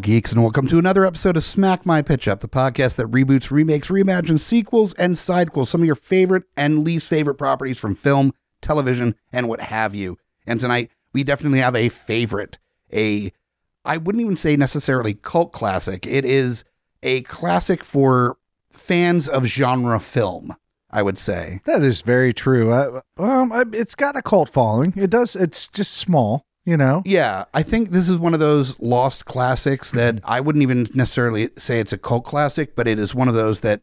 Geeks, and welcome to another episode of Smack My Pitch Up, the podcast that reboots, remakes, reimagines, sequels, and sidequels, some of your favorite and least favorite properties from film, television, and what have you. And tonight, we definitely have a favorite. A, I wouldn't even say necessarily cult classic. It is a classic for fans of genre film, I would say. That is very true. Um, it's got a cult following. It does. It's just small, you know. Yeah, I think this is one of those lost classics that mm-hmm. I wouldn't even necessarily say it's a cult classic, but it is one of those that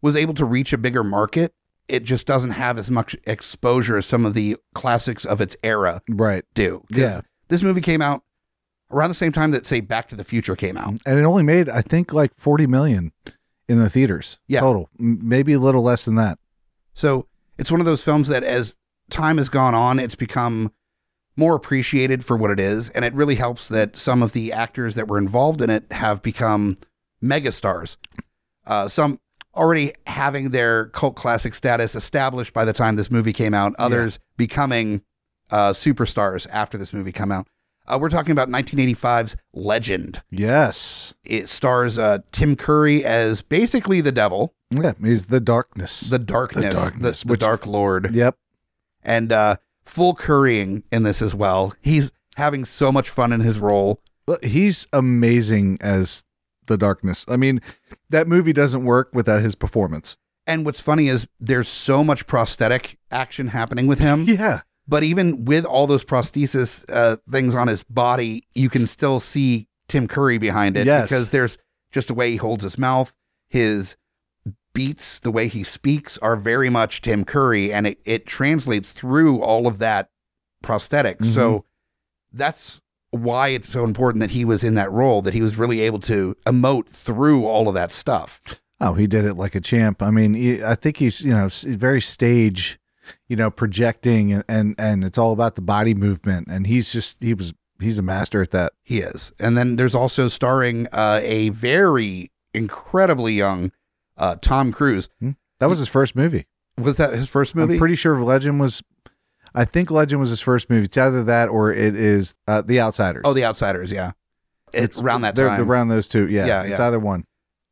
was able to reach a bigger market. It just doesn't have as much exposure as some of the classics of its era Right. do. Yeah. This movie came out around the same time that, say, Back to the Future came out. And it only made, I think, like forty million in the theaters. Yeah. Total. M- Maybe a little less than that. So it's one of those films that as time has gone on, it's become more appreciated for what it is. And it really helps that some of the actors that were involved in it have become megastars. Uh, some already having their cult classic status established by the time this movie came out, others becoming uh, superstars after this movie come out. Uh, we're talking about 1985's Legend. Yes. It stars uh, Tim Curry as basically the devil, Yeah. He's the darkness. the darkness, the, darkness, the which- dark lord yep. and uh, full currying in this as well. He's having so much fun in his role. He's amazing as the darkness. I mean, that movie doesn't work without his performance. And what's funny is there's so much prosthetic action happening with him, Yeah. but even with all those prosthesis uh, things on his body, you can still see Tim Curry behind it Yes. because there's just the way he holds his mouth, his beats, the way he speaks are very much Tim Curry, and it, it translates through all of that prosthetic. So that's why it's so important that he was in that role, that he was really able to emote through all of that stuff. Oh, he did it like a champ. I mean, he, I think he's you know very stage, you know, projecting and, and and it's all about the body movement. And he's just he was he's a master at that. He is. And then there's also starring uh, a very incredibly young uh, Tom Cruise. That was his first movie. Was that his first movie? I'm pretty sure Legend was. I think Legend was his first movie. It's either that or it is uh, The Outsiders. oh, The Outsiders, yeah. It's around that they're- time. Around those two, yeah. Yeah, it's yeah. either one.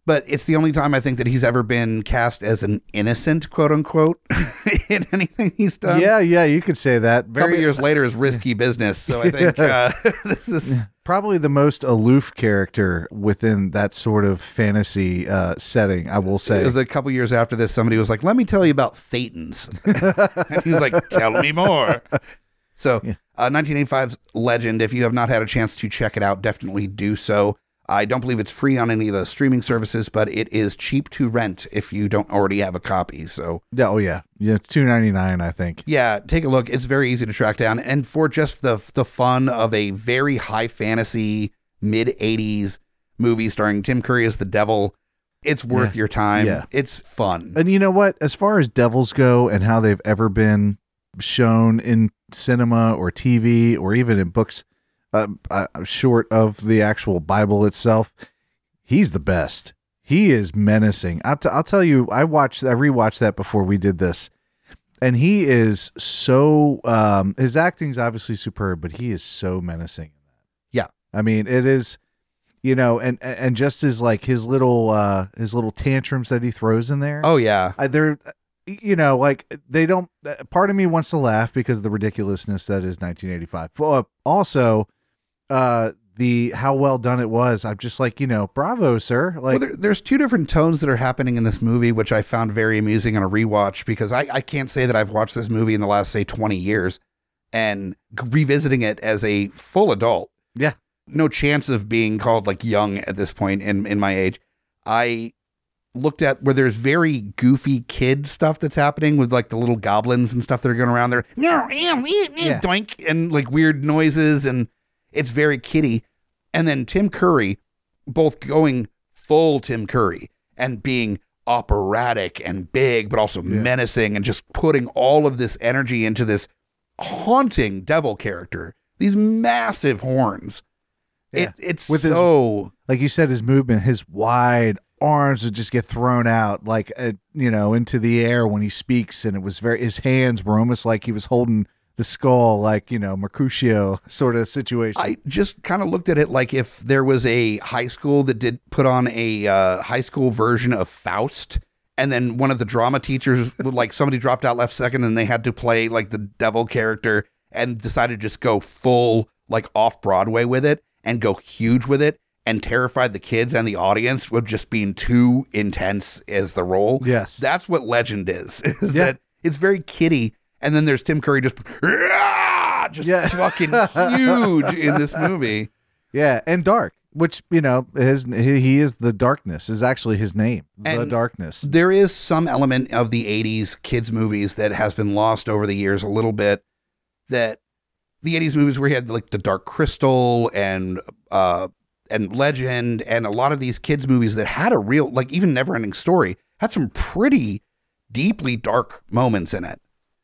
but it's the only time I think that he's ever been cast as an innocent, quote unquote, in anything he's done. yeah, yeah, you could say that. A couple Very years later is risky business. So I think uh, this is probably the most aloof character within that sort of fantasy uh, setting. I will say. It was a couple years after this. Somebody was like, "Let me tell you about Thetans," and he was like, "Tell me more." So, Yeah. uh, 1985's Legend. If you have not had a chance to check it out, definitely do so. I don't believe it's free on any of the streaming services, but it is cheap to rent if you don't already have a copy. So, Yeah, oh yeah, yeah. It's two ninety nine, I think. yeah, take a look. It's very easy to track down, and for just the the fun of a very high fantasy mid 80s movie starring Tim Curry as the devil, it's worth your time. Yeah. It's fun. And you know what? As far as devils go and how they've ever been shown in cinema or TV or even in books, uh, uh, short of the actual Bible itself, he's the best. He is menacing. I'll, t- I'll tell you, I watched, I rewatched that before we did this, and he is so. Um, his acting's obviously superb, but he is so menacing. Yeah. I mean, it is. You know, and and just his like his little uh his little tantrums that he throws in there. Oh yeah. I, they're you know, like they don't. uh, Part of me wants to laugh because of the ridiculousness that is 1985. But also, uh, the how well done it was. I'm just like, you know, bravo, sir. Like, well, there, there's two different tones that are happening in this movie, which I found very amusing on a rewatch because I, I can't say that I've watched this movie in the last, say, 20 years and revisiting it as a full adult. Yeah. No chance of being called like young at this point in, in my age. I looked at where there's very goofy kid stuff that's happening with like the little goblins and stuff that are going around there. No, yeah, doink, and like weird noises, and it's very kitty. And then Tim Curry, both going full Tim Curry and being operatic and big, but also Yeah. menacing, and just putting all of this energy into this haunting devil character. These massive horns. Yeah. It, it's With his- so like you said, his movement, his wide arms would just get thrown out, like uh, you know, into the air when he speaks, and it was very. His hands were almost like he was holding the skull, like you know, Mercutio sort of situation. I just kind of looked at it like if there was a high school that did put on a uh, high school version of Faust, and then one of the drama teachers would like somebody dropped out left second, and they had to play like the devil character, and decided to just go full like off Broadway with it and go huge with it, and terrified the kids and the audience with just being too intense as the role. yes, That's what Legend is. Is Yeah. that it's very kiddie, and then there's Tim Curry just just Yeah. fucking huge in this movie. yeah, and dark, which you know, his he, he is the darkness is actually his name, the darkness. There is some element of the '80s kids movies that has been lost over the years a little bit. That the '80s movies where he had like the Dark Crystal and uh and Legend and a lot of these kids movies that had a real like even Neverending Story had some pretty deeply dark moments in it.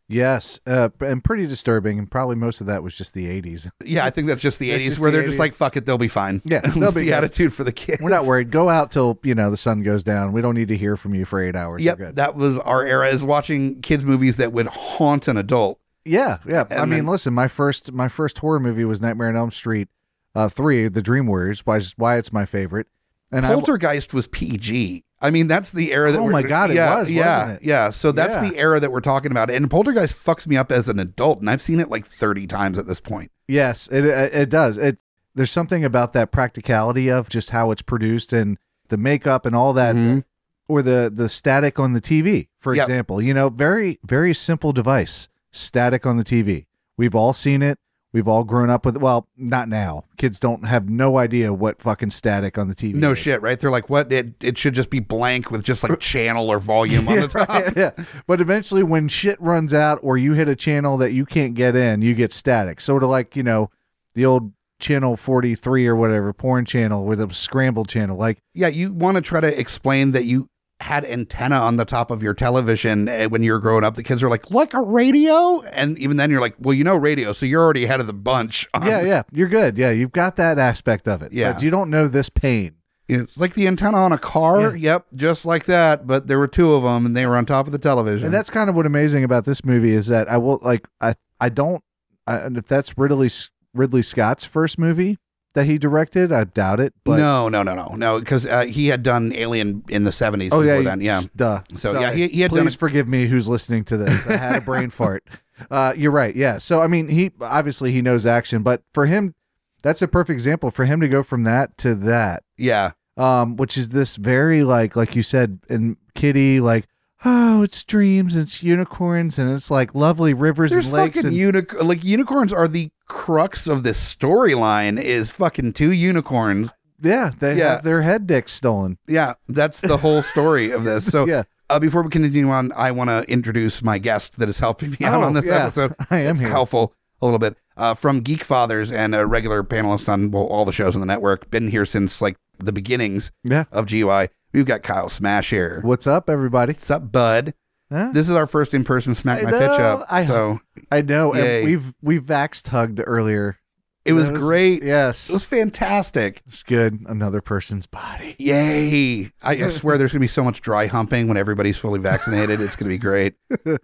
Yes, uh, and pretty disturbing, and probably most of that was just the '80s. Yeah, I think that's just the That's 80s just where the they're just 80s. like, fuck it, they'll be fine. Yeah, That's they'll be the good. attitude for the kids. We're not worried. Go out till you know the sun goes down. We don't need to hear from you for eight hours. You're Yep, good. that was our era is watching kids movies that would haunt an adult. Yeah, yeah. I And mean, then- listen, my first my first horror movie was Nightmare on Elm Street, uh, three, The Dream Warriors. Why why it's my favorite. And I, Poltergeist was PG. I mean, that's the era that. Oh my God, it was, yeah, wasn't it? yeah. So that's Yeah. the era that we're talking about. And Poltergeist fucks me up as an adult, and I've seen it like thirty times at this point. yes, it it does. It there's something about that practicality of just how it's produced and the makeup and all that, Mhm. or the the static on the TV, for Yep. example. You know, very very simple device, static on the TV. We've all seen it. We've all grown up with. Well, not now. Kids don't have no idea what fucking static on the TV. No is. shit, right? They're like, what? It it should just be blank with just like channel or volume on yeah, the top. right, yeah. But eventually, when shit runs out or you hit a channel that you can't get in, you get static. Sort of like, you know, the old channel 43 or whatever, porn channel with a scrambled channel. Like, Yeah, you want to try to explain that you had antenna on the top of your television eh, when you were growing up. The kids are like, like a radio, and even then you're like, well, you know, radio, so you're already ahead of the bunch. on- yeah, yeah, you're good. Yeah, you've got that aspect of it. Yeah. But you don't know this pain. It's like the antenna on a car. Yep, just like that. But there were two of them, and they were on top of the television. And that's kind of what amazing about this movie is that I will, like, I, I don't, I, and if that's Ridley, Ridley Scott's first movie that he directed, I doubt it. But, no, no, no, no, no, because uh, he had done Alien in the '70s. Oh yeah, then. yeah. Duh. So, Sorry. yeah, he- he had Please done forgive me, who's listening to this. I had a brain fart. Uh, you're right. Yeah. So I mean, he obviously he knows action, but for him, that's a perfect example for him to go from that to that, Yeah, um, which is this very like like you said, and Kitty like. Oh, it's dreams, it's unicorns, and it's like lovely rivers there's and lakes. fucking And, unic- like unicorns are the crux of this storyline. Is fucking two unicorns. yeah, they Yeah. have their head dicks stolen. Yeah, that's the whole story of this. So, yeah, uh, before we continue on, I want to introduce my guest that is helping me out Oh, on this yeah. episode. I am helpful a little bit. Uh, from Geek Fathers and a regular panelist on well, all the shows on the network. Been here since like the beginnings Yeah. of GUI. We've got Kyle Smash here. What's up, everybody? What's up, bud? Huh? This is our first in-person Smack I My Pitch. Up. I- so I know, Yay. and we've we've vaxxed hugged earlier. it was That great. Yes, It was fantastic. It's good. Another person's body. Yay. I, I swear there's going to be so much dry humping when everybody's fully vaccinated. It's going to be great.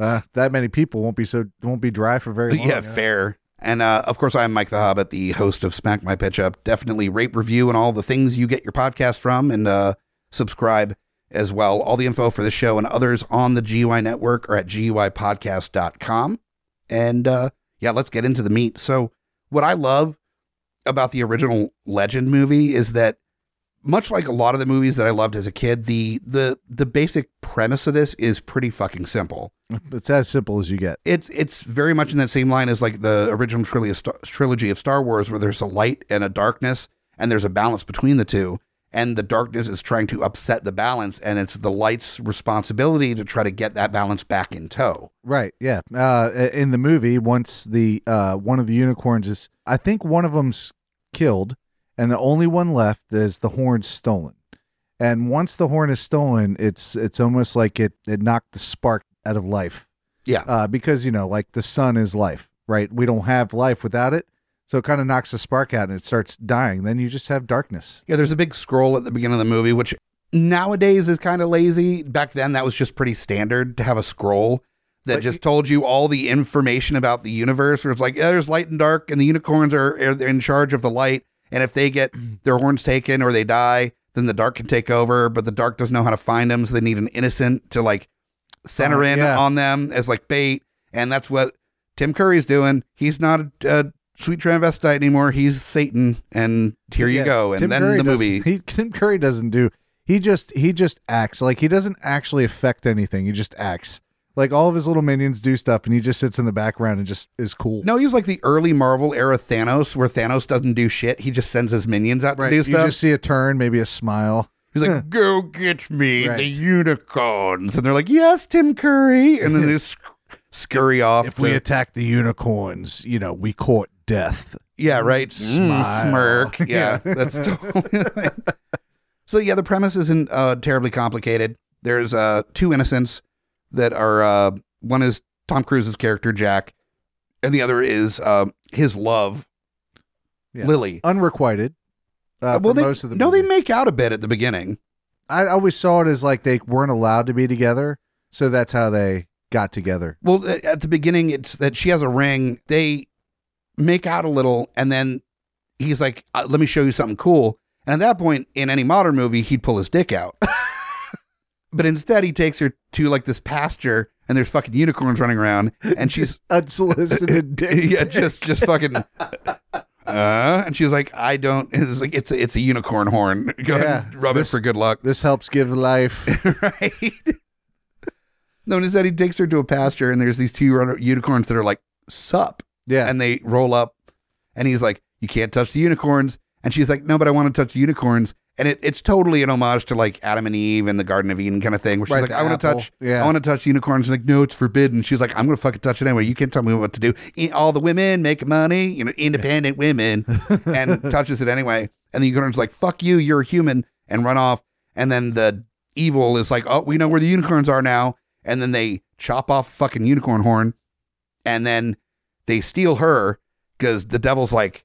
Uh, that many people won't be so won't be dry for very long. yeah, fair. And uh, of course, I'm Mike the Hobbit, the host of Smack My Pitch Up. Definitely rate, review, and all the things you get your podcast from, and uh, subscribe as well. All the info for the show and others on the GUI network are at GUIpodcast.com. And uh, yeah, let's get into the meat. So, what I love about the original Legend movie is that much like a lot of the movies that I loved as a kid, the the the basic premise of this is pretty fucking simple. It's as simple as you get. It's it's very much in that same line as like the original trilogy of, Star, trilogy of Star Wars, where there's a light and a darkness, and there's a balance between the two. And the darkness is trying to upset the balance, and it's the light's responsibility to try to get that balance back in tow. Right. Yeah. Uh, in the movie, once the uh, one of the unicorns is, I think one of them's killed, and the only one left is the horn stolen. And once the horn is stolen, it's it's almost like it it knocked the spark out of life. Yeah. Uh, because you know, like the sun is life, right? We don't have life without it, so it kind of knocks the spark out and it starts dying. Then you just have darkness. Yeah, there's a big scroll at the beginning of the movie, which nowadays is kind of lazy. Back then, that was just pretty standard to have a scroll that But just told you all the information about the universe. Where it's like, yeah, there's light and dark, and the unicorns are, are in charge of the light. And if they get their horns taken or they die, then the dark can take over. But the dark doesn't know how to find them, so they need an innocent to like center Uh, in yeah. on them as like bait. And that's what Tim Curry's doing. He's not a, a sweet transvestite anymore. He's Satan, and here you go. And Tim then Curry the movie. He, Tim Curry doesn't do. He just he just acts like he doesn't actually affect anything. He just acts like all of his little minions do stuff, and he just sits in the background and just is cool. No, he's like the early Marvel era Thanos, where Thanos doesn't do shit. He just sends his minions out right? to do You stuff. just see a turn, maybe a smile. he's like, "Go get me Right. the unicorns," and they're like, "Yes, Tim Curry," and then they sc- scurry off. If we attack the unicorns, you know, we court death. yeah, right, Mm, smirk. Yeah, that's totally. so yeah, the premise isn't uh, terribly complicated. There's uh, two innocents that are uh, one is Tom Cruise's character Jack, and the other is uh, his love, Yeah. Lily. Unrequited. Uh, well, they, most of the no, movie. they make out a bit at the beginning. I always saw it as like they weren't allowed to be together, so that's how they got together. Well, at the beginning, it's that she has a ring. They make out a little, and then he's like, uh, "Let me show you something cool." And at that point, in any modern movie, he'd pull his dick out. but instead, he takes her to like this pasture, and there's fucking unicorns running around, and she's Unsolicited dick. yeah, just just fucking. Uh, and she's like, I don't. It's like it's a, it's a unicorn horn. Go ahead Yeah, and rub this- it for good luck. This helps give life. right? no, instead he takes her to a pasture, and there's these two run- unicorns that are like sup, Yeah. and they roll up, and he's like, "You can't touch the unicorns," and she's like, "No, but I want to touch the unicorns." And it, it's totally an homage to like Adam and Eve and the Garden of Eden kind of thing, where she's Right, like, "I want to touch, Yeah. I want to touch unicorns." And like, no, it's forbidden. She's like, "I'm gonna fucking touch it anyway. You can't tell me what to do. All the women make money, you know, independent women." and touches it anyway. And the unicorn's like, fuck you, you're a human, and run off. And then the evil is like, oh, we know where the unicorns are now. And then they chop off fucking unicorn horn. And then they steal her because the devil's like,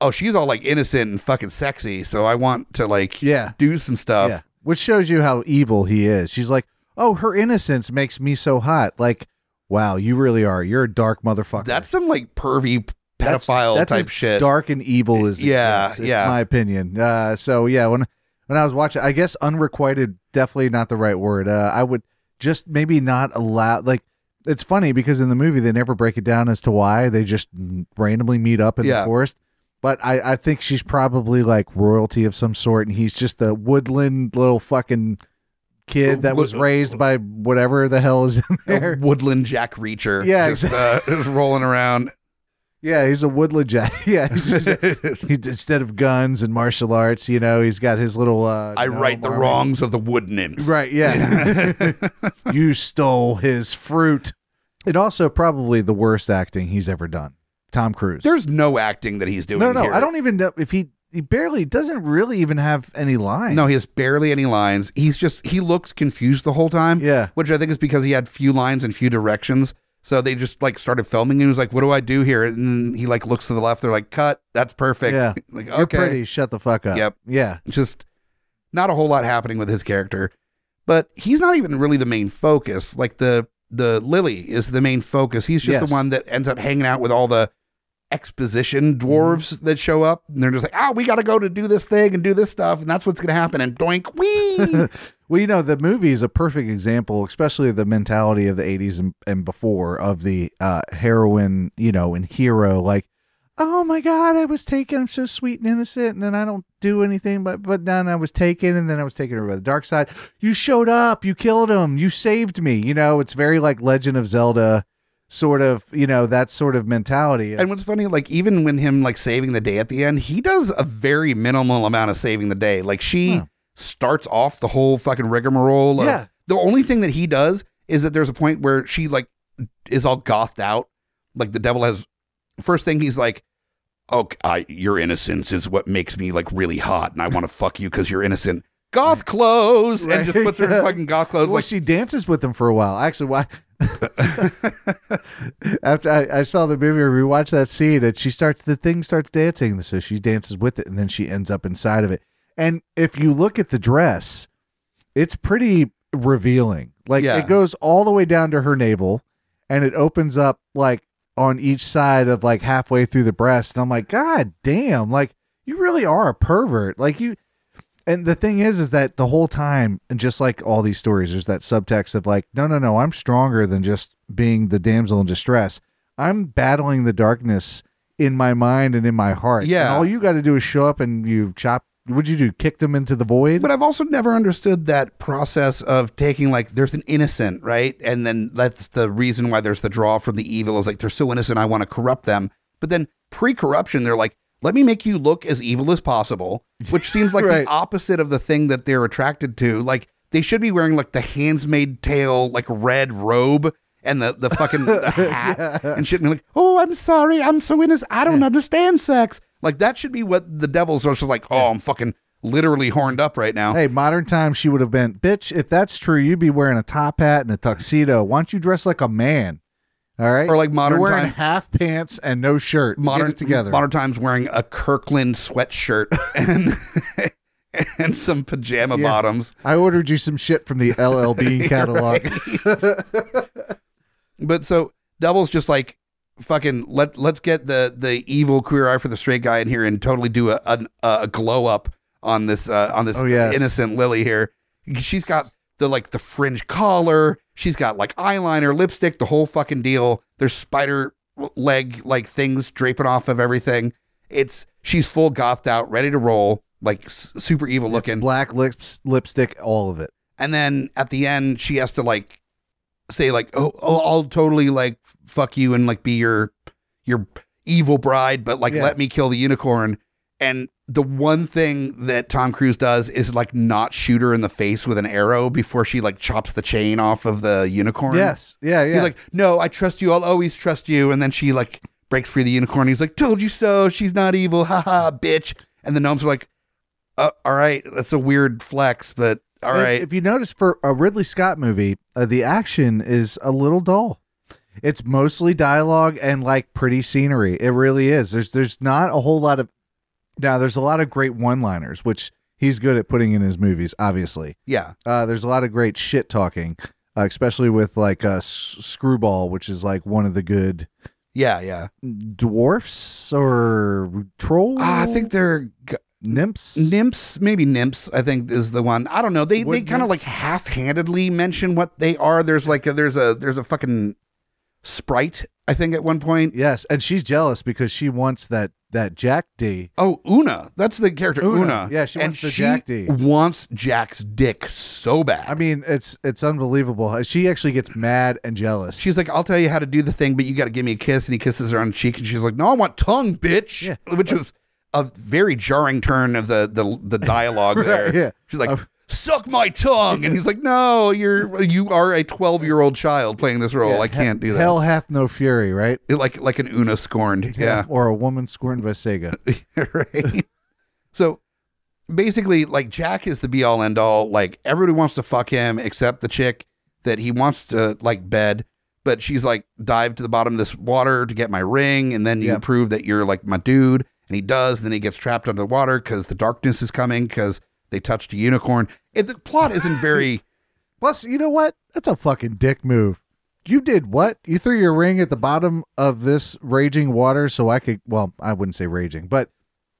oh, she's all like innocent and fucking sexy. So I want to like yeah. do some stuff. Yeah. Which shows you how evil he is. She's like, oh, her innocence makes me so hot. Like, wow, you really are. You're a dark motherfucker. That's some like pervy pedophile that's type as shit. Dark and evil is Yeah, yeah. my opinion. Uh, so yeah, when when I was watching, I guess unrequited definitely not the right word. Uh, I would just maybe not allow like. It's funny because in the movie they never break it down as to why they just randomly meet up in Yeah. the forest. But I, I think she's probably like royalty of some sort, and he's just a woodland little fucking kid that was raised by whatever the hell is in A there. woodland Jack Reacher. Yeah, just, uh, just rolling around. Yeah, he's a woodland jack. Yeah, he's just he, instead of guns and martial arts, you know, he's got his little. Uh, I right the army. wrongs of the wood nymphs. Right. Yeah. you stole his fruit. And also probably the worst acting he's ever done. Tom Cruise. There's no acting that he's doing. no, no. here. I don't even know if he he barely doesn't really even have any lines. No, he has barely any lines. He's just he looks confused the whole time. Yeah. which I think is because he had few lines and few directions. So they just like started filming. And he was like, "What do I do here?" And he like looks to the left. They're like, "Cut. That's perfect." Yeah. like You're okay. pretty. Shut the fuck up. Yep. Yeah. Just not a whole lot happening with his character, but he's not even really the main focus. Like the the Lily is the main focus. He's just Yes. the one that ends up hanging out with all the exposition dwarves that show up and they're just like, ah, we got to go to do this thing and do this stuff, and that's what's going to happen. And doink, wee. Well, you know, the movie is a perfect example, especially of the mentality of the 80s and, and before of the uh, heroine, you know, and hero. Like, oh my God, I was taken. I'm so sweet and innocent. And then I don't do anything, but, but then I was taken and then I was taken over by the dark side. You showed up. You killed him. You saved me. You know, it's very like Legend of Zelda sort of, you know, that sort of mentality. and what's funny, like even when him like saving the day at the end, he does a very minimal amount of saving the day. Like she starts off the whole fucking rigmarole. Of, Yeah. The only thing that he does is that there's a point where she like is all gothed out. Like the devil has first thing he's like, "Oh, I, your innocence is what makes me like really hot, and I want to fuck you because you're innocent." Goth clothes, and just puts her in fucking goth clothes. well, like she dances with him for a while. Actually, why? After I, I saw the movie, we watched that scene, and she starts the thing starts dancing, so she dances with it, and then she ends up inside of it. And if you look at the dress, it's pretty revealing. Like Yeah. it goes all the way down to her navel, and it opens up like on each side of like halfway through the breast. And I'm like, God damn! Like you really are a pervert. Like you and the thing is is that the whole time and just like all these stories there's that subtext of like no no no i'm stronger than just being the damsel in distress i'm battling the darkness in my mind and in my heart Yeah. and all you got to do is show up and you chop what'd you do kick them into the void But I've also never understood that process of taking like there's an innocent, right? And then that's the reason why there's the draw from the evil is like they're so innocent, I want to corrupt them. But then pre-corruption, they're like, let me make you look as evil as possible, which seems like Right. the opposite of the thing that they're attracted to. Like they should be wearing like the handsmaid tail, like red robe and the the fucking the hat and shit. And like, oh, I'm sorry, I'm so innocent, I don't understand sex. Like that should be what the devil's are. So like, oh, I'm fucking literally horned up right now. hey modern times she would have been bitch if that's true you'd be wearing a top hat and a tuxedo why don't you dress like a man all right Or like modern You're wearing times- half pants and no shirt modern together Modern times wearing a Kirkland sweatshirt and and some pajama Yeah. bottoms. i ordered you some shit from the llb catalog But so Double's just like fucking let let's get the the evil queer eye for the straight guy in here and totally do a a, a glow up on this uh, on this Oh, yes. innocent Lily here. She's got the like the fringe collar. She's got like eyeliner, lipstick, the whole fucking deal. There's spider leg like things draping off of everything. It's she's full gothed out, ready to roll, like s- super evil looking. black lips lipstick all of it And then at the end, she has to like say like, "Oh, oh I'll totally like fuck you and like be your your evil bride, but like Yeah. let me kill the unicorn." And the one thing that Tom Cruise does is like not shoot her in the face with an arrow before she like chops the chain off of the unicorn. Yes. Yeah. Yeah. He's like, "No, I trust you. I'll always trust you." And then she like breaks free the unicorn. He's like, "Told you so. She's not evil. Ha ha, bitch." And the gnomes are like, uh, "All right, that's a weird flex, but all And right." If you notice, for a Ridley Scott movie, uh, the action is a little dull. It's mostly dialogue and like pretty scenery. It really is. There's there's not a whole lot of now. There's a lot of great one-liners, which he's good at putting in his movies. Obviously, yeah. uh, there's a lot of great shit talking, uh, especially with like uh, S- Screwball, which is like one of the good Yeah, yeah. dwarfs or trolls. Ah, I think they're g- nymphs. nymphs, maybe nymphs. I think is the one. I don't know. They they kind of like half-handedly mention what they are. There's like a, there's a there's a fucking sprite. I think at one point. Yes, and she's jealous because she wants that that Jack D. Oh, Una. That's the character Una. Una. Yeah, she and wants the she Jack D. Wants Jack's dick so bad. I mean, it's it's unbelievable. She actually gets mad and jealous. She's like, I'll tell you how to do the thing, but you got to give me a kiss. And he kisses her on the cheek, and she's like, No, I want tongue, bitch. Yeah. Which was a very jarring turn of the the, the dialogue there. Yeah. She's like, Uh, Suck my tongue, and he's like, No, you're you are a twelve year old child playing this role. Yeah, I can't do that. Hell hath no fury, right? Like like an Una scorned. Yeah. Or a woman scorned by Sega. right. So basically, like Jack is the be all end all. Like everybody wants to fuck him except the chick that he wants to like bed. But she's like, dive to the bottom of this water to get my ring, and then you Yep. prove that you're like my dude. And he does. Then he gets trapped under the water because the darkness is coming because they touched a unicorn. If the plot isn't very, Plus, you know what? That's a fucking dick move. You did what? You threw your ring at the bottom of this raging water so I could, well, I wouldn't say raging, but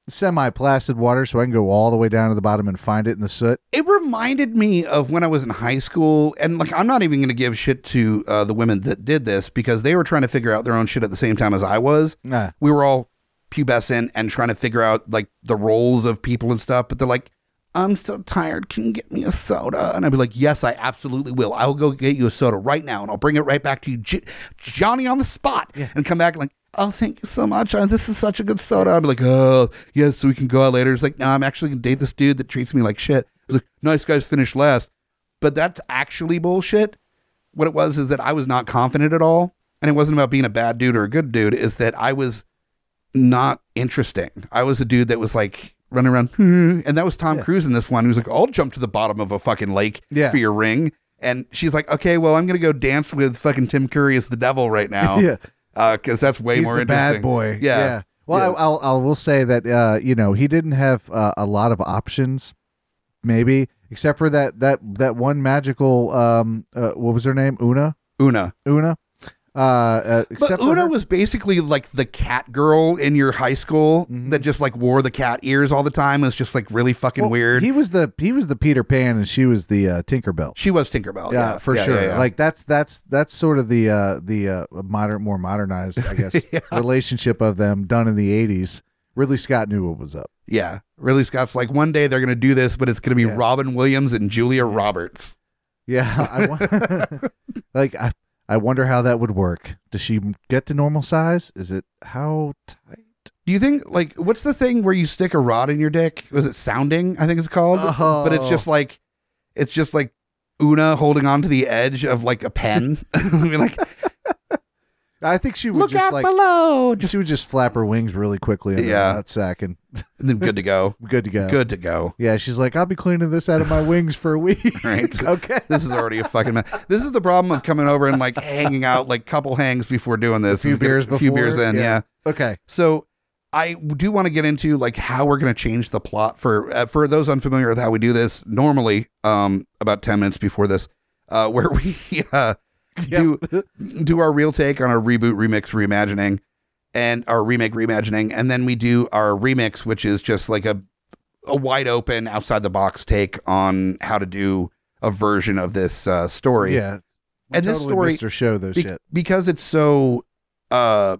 semi placid water so I can go all the way down to the bottom and find it in the soot. It reminded me of when I was in high school, and like I'm not even going to give shit to uh, the women that did this because they were trying to figure out their own shit at the same time as I was. Nah. We were all pubescent and trying to figure out like the roles of people and stuff, but they're like, "I'm so tired. Can you get me a soda?" And I'd be like, "Yes, I absolutely will. I will go get you a soda right now, and I'll bring it right back to you, J- Johnny, on the spot." And come back and like. Oh, thank you so much. Uh, this is such a good soda. I'd be like, oh, yes, so we can go out later. It's like, no, I'm actually going to date this dude that treats me like shit. I was like, nice guys finish last. But that's actually bullshit. What it was is that I was not confident at all. And it wasn't about being a bad dude or a good dude, is that I was not interesting. I was a dude that was like running around. "Hmm," And that was Tom Yeah. Cruise in this one. He was like, I'll jump to the bottom of a fucking lake Yeah. for your ring. And she's like, okay, well, I'm going to go dance with fucking Tim Curry as the devil right now. Yeah. Because that's way He's more the interesting. bad boy. Yeah. Well, Yeah. I, I'll, I will say that, uh, you know, he didn't have uh, a lot of options, maybe, except for that, that, that one magical, um, uh, what was her name? Una? Una. Una? Uh, uh, But Una was basically like the cat girl in your high school Mhm. that just like wore the cat ears all the time. It was just like really fucking well, weird. He was the, he was the Peter Pan and she was the, uh, Tinkerbell. she was Tinkerbell. yeah, Yeah, for Yeah, sure. yeah. Like that's that's that's sort of the uh the uh modern more modernized, I guess, relationship of them done in the eighties. Ridley Scott knew what was up. yeah. Ridley Scott's like one day they're gonna do this, but it's gonna be. Robin Williams and Julia Roberts. Yeah, I wa- like I I wonder how that would work. Does she get to normal size? Is it how tight? Do you think like what's the thing where you stick a rod in your dick? Was it sounding? I think it's called. But it's Oh. just like it's just like Una holding on to the edge of like a pen. I mean, like I think she would look just out like below, just she would just flap her wings really quickly in Yeah. that sack and and then good to go. good to go. Good to go. Yeah, she's like, I'll be cleaning this out of my wings for a week. Right. okay. This is already a fucking mess. This is the problem of coming over and like hanging out like couple hangs before doing this. A few Is get beers a few beers in, Yeah. yeah. Okay. So I do want to get into like how we're going to change the plot for uh, for those unfamiliar with how we do this normally um about 10 minutes before this uh where we uh do do our real take on our reboot remix reimagining and our remake reimagining and then we do our remix which is just like a a wide open outside the box take on how to do a version of this uh story Yeah. We And this story- missed show though be- shit. because it's so uh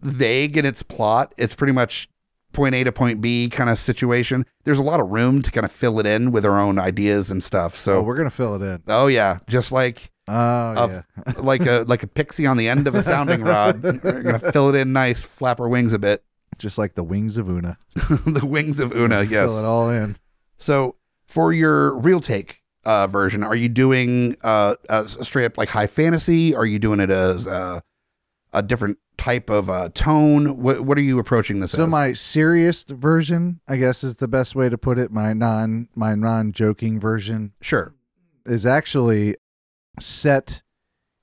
vague in its plot it's pretty much point a to point b kind of situation there's a lot of room to kind of fill it in with our own ideas and stuff So so we're gonna fill it in. oh yeah just like Oh Of- yeah. like a like a pixie on the end of a sounding rod we're gonna fill it in nice flap our wings a bit Just like the wings of Una. the wings of una yes Fill it all in. so for your real take uh version are you doing uh a straight up like high fantasy are you doing it as uh, a different type of uh tone what what are you approaching this So as? my serious version, I guess is the best way to put it, my non my non joking version sure is actually set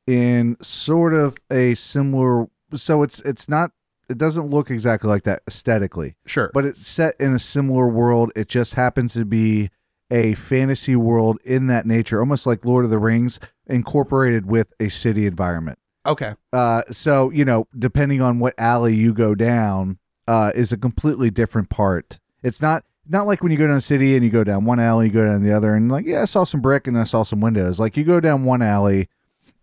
in sort of a similar so it's it's not it doesn't look exactly like that aesthetically, sure but it's set in a similar world. It just happens to be a fantasy world in that nature, almost like Lord of the Rings, incorporated with a city environment. okay Uh, so you know, depending on what alley you go down, uh, is a completely different part. It's not not like when you go down a city and you go down one alley, you go down the other, and like, yeah, I saw some brick and I saw some windows. Like you go down one alley,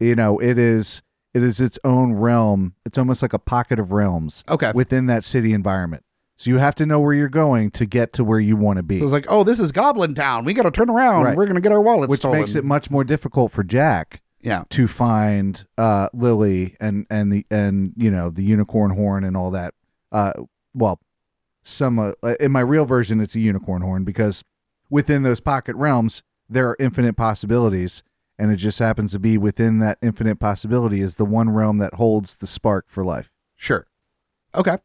you know, it is it is its own realm. It's almost like a pocket of realms okay within that city environment. So you have to know where you're going to get to where you want to be, so it's like oh this is goblin town we gotta turn around Right. we're gonna get our wallets which stolen. makes it much more difficult for Jack yeah to find uh Lily and and the and you know the unicorn horn and all that. Uh, well, some uh, in my real version it's a unicorn horn because within those pocket realms there are infinite possibilities, and it just happens to be within that infinite possibility is the one realm that holds the spark for life. sure. Okay.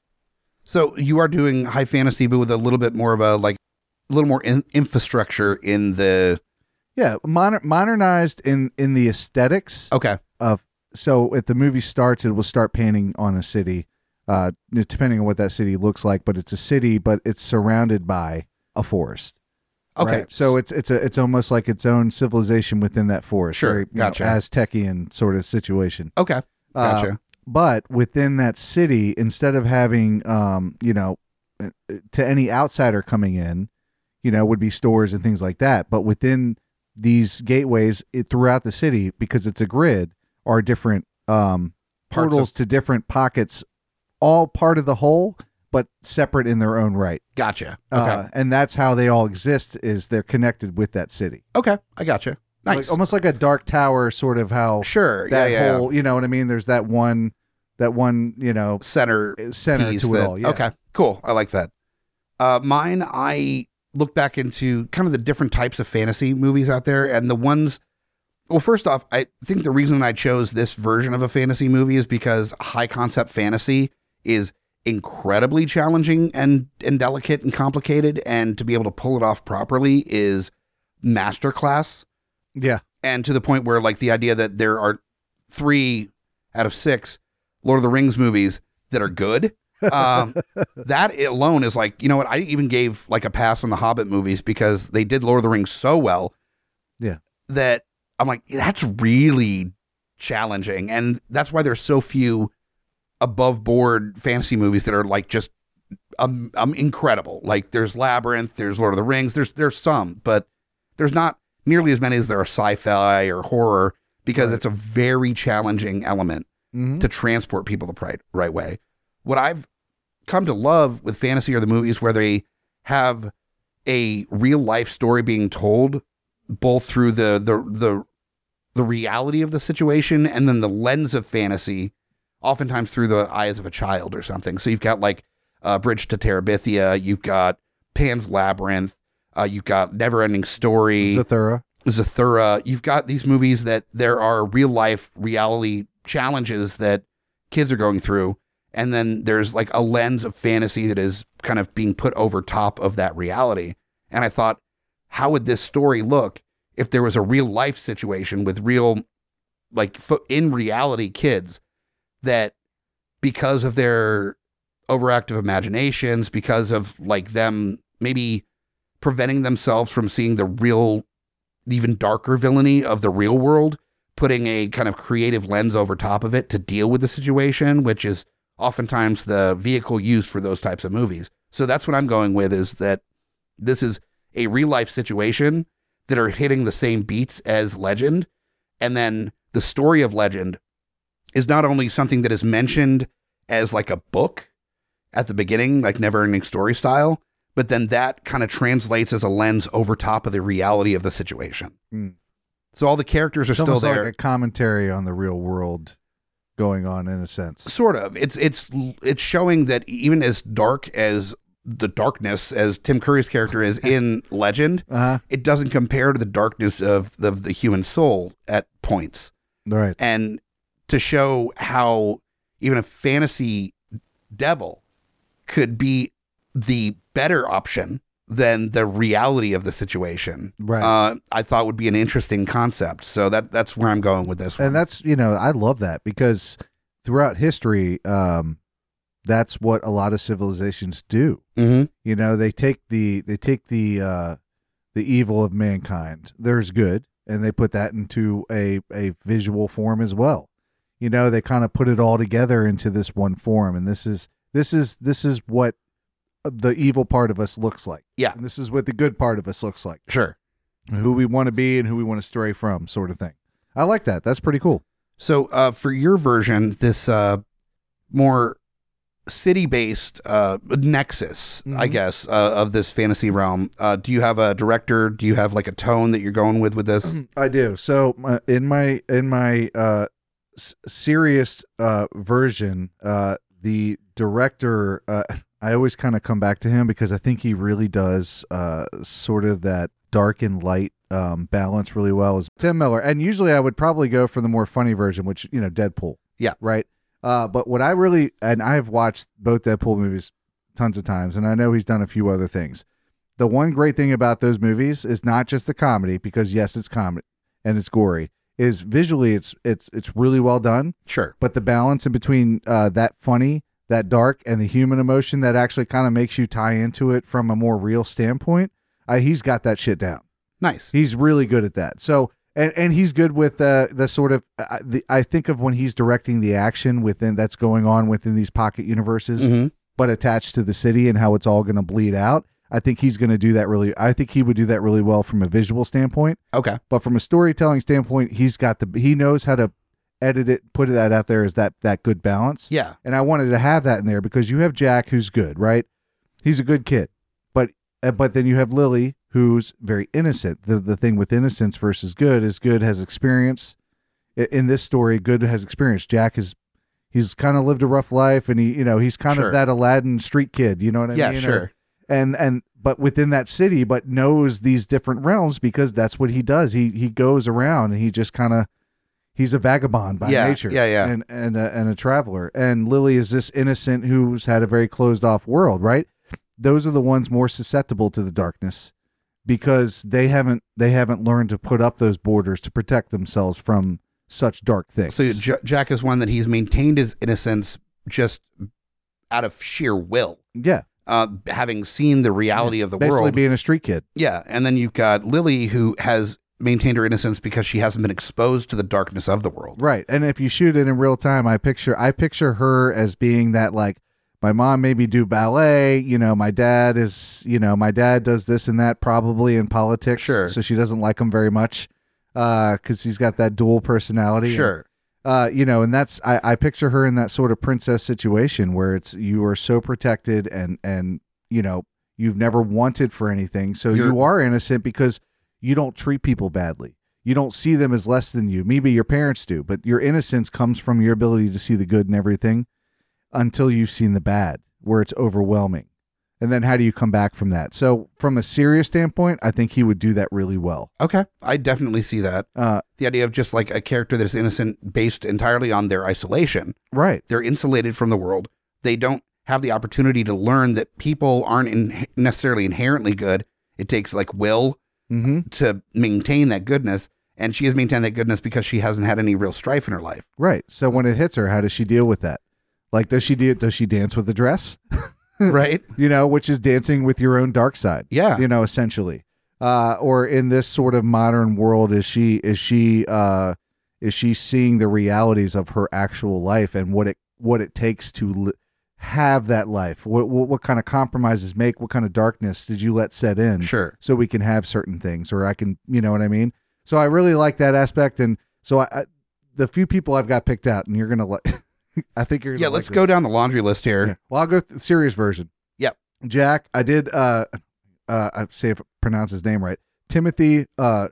So you are doing high fantasy but with a little bit more of a like a little more in- infrastructure in the Yeah, moder- modernized in in the aesthetics okay. of so if the movie starts it will start painting on a city uh depending on what that city looks like but it's a city but it's surrounded by a forest Okay. Right? So it's it's a it's almost like its own civilization within that forest. Sure, Very, you know, gotcha. Aztecian sort of situation. Okay. Uh, Gotcha. but within that city, instead of having, um, you know, uh, to any outsider coming in, you know, would be stores and things like that. But within these gateways it, throughout the city, because it's a grid, are different um, portals of- to different pockets, all part of the whole, but separate in their own right. gotcha. Okay. Uh, and that's how they all exist. Is they're connected with that city, okay. I gotcha. Nice. like, almost like a dark tower, sort of how sure. that yeah. Yeah. whole, you know what I mean? There's that one, that one, you know, Center center piece to it that- all. Yeah. Okay, cool. I like that. Uh, mine, I look back into kind of the different types of fantasy movies out there, and the ones. Well, first off, I think the reason I chose this version of a fantasy movie is because high concept fantasy is incredibly challenging and and delicate and complicated, and to be able to pull it off properly is masterclass Yeah. and to the point where like the idea that there are three out of six Lord of the Rings movies that are good. Um, that alone is like, you know what? I even gave like a pass on the Hobbit movies because they did Lord of the Rings so well. Yeah. That I'm like, that's really challenging. And that's why there's so few above board fantasy movies that are like just um, um incredible. Like there's Labyrinth, there's Lord of the Rings, there's there's some, but there's not nearly as many as there are sci-fi or horror because Right. it's a very challenging element Mhm. to transport people the right, right way. What I've come to love with fantasy are the movies where they have a real life story being told both through the the the the reality of the situation and then the lens of fantasy oftentimes through the eyes of a child or something so you've got like uh, bridge to terabithia you've got pan's labyrinth uh, you've got never ending story Zathura. Zathura. You've got these movies that there are real life reality challenges that kids are going through. And then there's like a lens of fantasy that is kind of being put over top of that reality. And I thought, how would this story look if there was a real life situation with real, like in reality kids that because of their overactive imaginations, because of like them maybe preventing themselves from seeing the real even darker villainy of the real world, putting a kind of creative lens over top of it to deal with the situation, which is oftentimes the vehicle used for those types of movies. So that's what I'm going with is that this is a real life situation that are hitting the same beats as Legend. And then the story of Legend is not only something that is mentioned as like a book at the beginning, like never ending story style, but then that kind of translates as a lens over top of the reality of the situation. Mm. So all the characters are It's still there. like a commentary on the real world going on in a sense. sort of. It's it's it's showing that even as dark as the darkness as Tim Curry's character is in Legend, Uh-huh. it doesn't compare to the darkness of the, the human soul at points. Right. And to show how even a fantasy devil could be the better option than the reality of the situation. Right. Uh, I thought would be an interesting concept. So that that's where I'm going with this one. and that's you know i love that because throughout history um that's what a lot of civilizations do Mhm. you know they take the they take the uh the evil of mankind there's good and they put that into a a visual form as well you know they kind of put it all together into this one form and this is this is this is what the evil part of us looks like Yeah. and this is what the good part of us looks like Sure. who we want to be and who we want to stray from sort of thing i like that that's pretty cool So uh, for your version, this uh, more city-based uh, nexus, I Mhm. guess, uh, of this fantasy realm. Uh, do you have a director? Do you have like a tone that you're going with with this? I do. So uh, in my in my uh, s- serious uh, version, uh, the director, uh, I always kind of come back to him because I think he really does uh, sort of that dark and light um, balance really well. Is Tim Miller, and usually I would probably go for the more funny version, which you know, Deadpool. Yeah. Right. Uh, but what I really and I've watched both Deadpool movies tons of times, and I know he's done a few other things. The one great thing about those movies is not just the comedy, because yes, it's comedy and it's gory. Is visually it's it's it's really well done, Sure. but the balance in between uh, that funny, that dark, and the human emotion that actually kind of makes you tie into it from a more real standpoint, Uh, he's got that shit down. Nice. He's really good at that. So and and he's good with the the sort of uh, the, I think of when he's directing the action within that's going on within these pocket universes, hmm but attached to the city and how it's all going to bleed out. I think he's going to do that really. I think he would do that really well from a visual standpoint. Okay. But from a storytelling standpoint, he's got the he knows how to edit it, put that out there as that that good balance. Yeah. And I wanted to have that in there because you have Jack who's good, right? He's a good kid. But uh, but then you have Lily who's very innocent. The the thing with innocence versus good is good has experience. I- In this story, good has experience. Jack is he's kind of lived a rough life and he you know, he's kind Sure. of that Aladdin street kid, you know what I yeah. mean? Or- Sure. And and but within that city but knows these different realms because that's what he does. He he goes around and he just kind of he's a vagabond by Yeah, nature yeah, yeah. and and a, and a traveler. And lily is this innocent who's had a very closed off world right? Those are the ones more susceptible to the darkness because they haven't they haven't learned to put up those borders to protect themselves from such dark things. So J- Jack is one that he's maintained his innocence just out of sheer will, yeah uh, having seen the reality of the basically world. Basically being a street kid yeah, and then you've got Lily who has maintained her innocence because she hasn't been exposed to the darkness of the world. Right. And if you shoot it in real time, I picture I picture her as being that like my mom made me do ballet, you know, my dad is, you know, my dad does this and that probably in politics. Sure. So she doesn't like him very much. Uh, cause he's got that dual personality. Sure. Uh, you know, and that's I, I picture her in that sort of princess situation where it's you are so protected and and you know, you've never wanted for anything. So You're- you are innocent because you don't treat people badly. You don't see them as less than you. Maybe your parents do, but your innocence comes from your ability to see the good in everything until you've seen the bad, where it's overwhelming. And then how do you come back from that? So, from a serious standpoint, I think he would do that really well. Okay. I definitely see that. Uh, The idea of just like a character that is innocent based entirely on their isolation. right. They're insulated from the world. They don't have the opportunity to learn that people aren't in necessarily inherently good. It takes like will Mm-hmm. to maintain that goodness. And she has maintained that goodness because she hasn't had any real strife in her life. Right. So when it hits her, how does she deal with that? Like, does she do? Does she dance with the dress? right? You know, which is dancing with your own dark side. Yeah. you know essentially uh or in this sort of modern world is she is she uh is she seeing the realities of her actual life and what it what it takes to li- have that life what, what what kind of compromises make what kind of darkness did you let set in Sure. so we can have certain things or i can you know what i mean so i really like that aspect and so i, I the few people i've got picked out and you're gonna like i think you're Yeah, let's go down the laundry list here. Yeah. Well, I'll go th- serious version. Yep. Jack, I did uh uh I say if I pronounce his name right. Timothée uh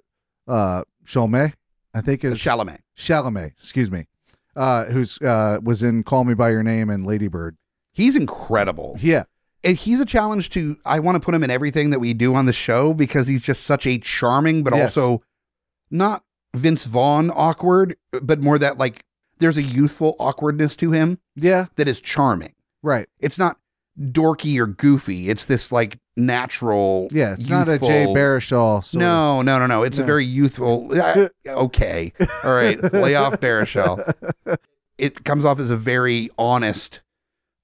uh Chalamet, I think is Chalamet. Chalamet, excuse me. Uh who's uh was in Call Me by Your Name and Lady Bird. He's incredible. Yeah. And he's a challenge to I want to put him in everything that we do on the show because he's just such a charming but Yes. also not Vince Vaughn awkward, but more that like there's a youthful awkwardness to him Yeah, that is charming. right. It's not dorky or goofy. It's this like natural. Yeah, it's not a Jay Baruchel. sort of- No, no, no, no. It's a very youthful. uh, okay, all right. Lay off Baruchel. It comes off as a very honest,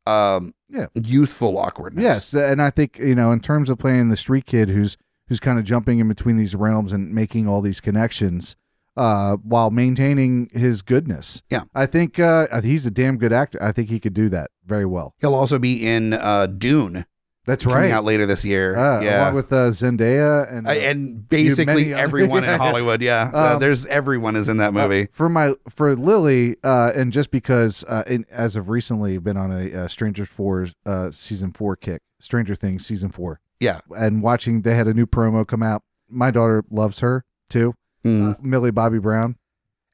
um, Yeah. youthful awkwardness. Yes, and I think you know in terms of playing the street kid who's who's kind of jumping in between these realms and making all these connections uh, while maintaining his goodness. Yeah. I think uh, he's a damn good actor. I think he could do that very well. He'll also be in uh, Dune That's right. coming out later this year. Uh, yeah. along with uh, Zendaya and Uh, and basically everyone in Hollywood. Yeah, Uh, Um, there's everyone is in that movie. Uh, for my for Lily, uh, and just because uh, in, as of recently been on a uh, Stranger Four uh, season four kick, Stranger Things season four, yeah, and watching they had a new promo come out. My daughter loves her too, Mm. uh, Millie Bobby Brown.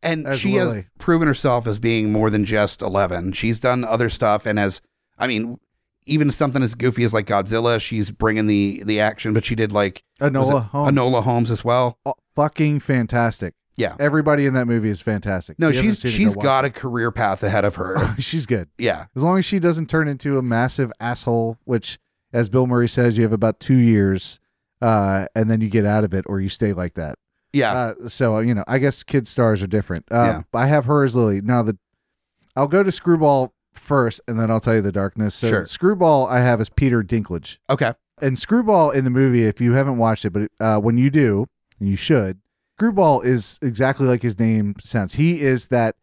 and she has proven herself as being more than just Eleven. She's done other stuff, and as I mean, even something as goofy as like Godzilla, she's bringing the the action. But she did like Anola Holmes. Enola Holmes as well. Oh, fucking fantastic. Yeah. Everybody in that movie is fantastic. No, she's she's go got it. a career path ahead of her. she's good. yeah, As long as she doesn't turn into a massive asshole, which, as Bill Murray says, you have about two years, uh, and then you get out of it, or you stay like that. Yeah, Uh, so you know, I guess kid stars are different. Uh. I have her as Lily. Now the, I'll go to Screwball first, and then I'll tell you the darkness. So Sure. Screwball, I have as Peter Dinklage. okay, and Screwball in the movie, if you haven't watched it, but uh, when you do, and you should, Screwball is exactly like his name sounds. He is that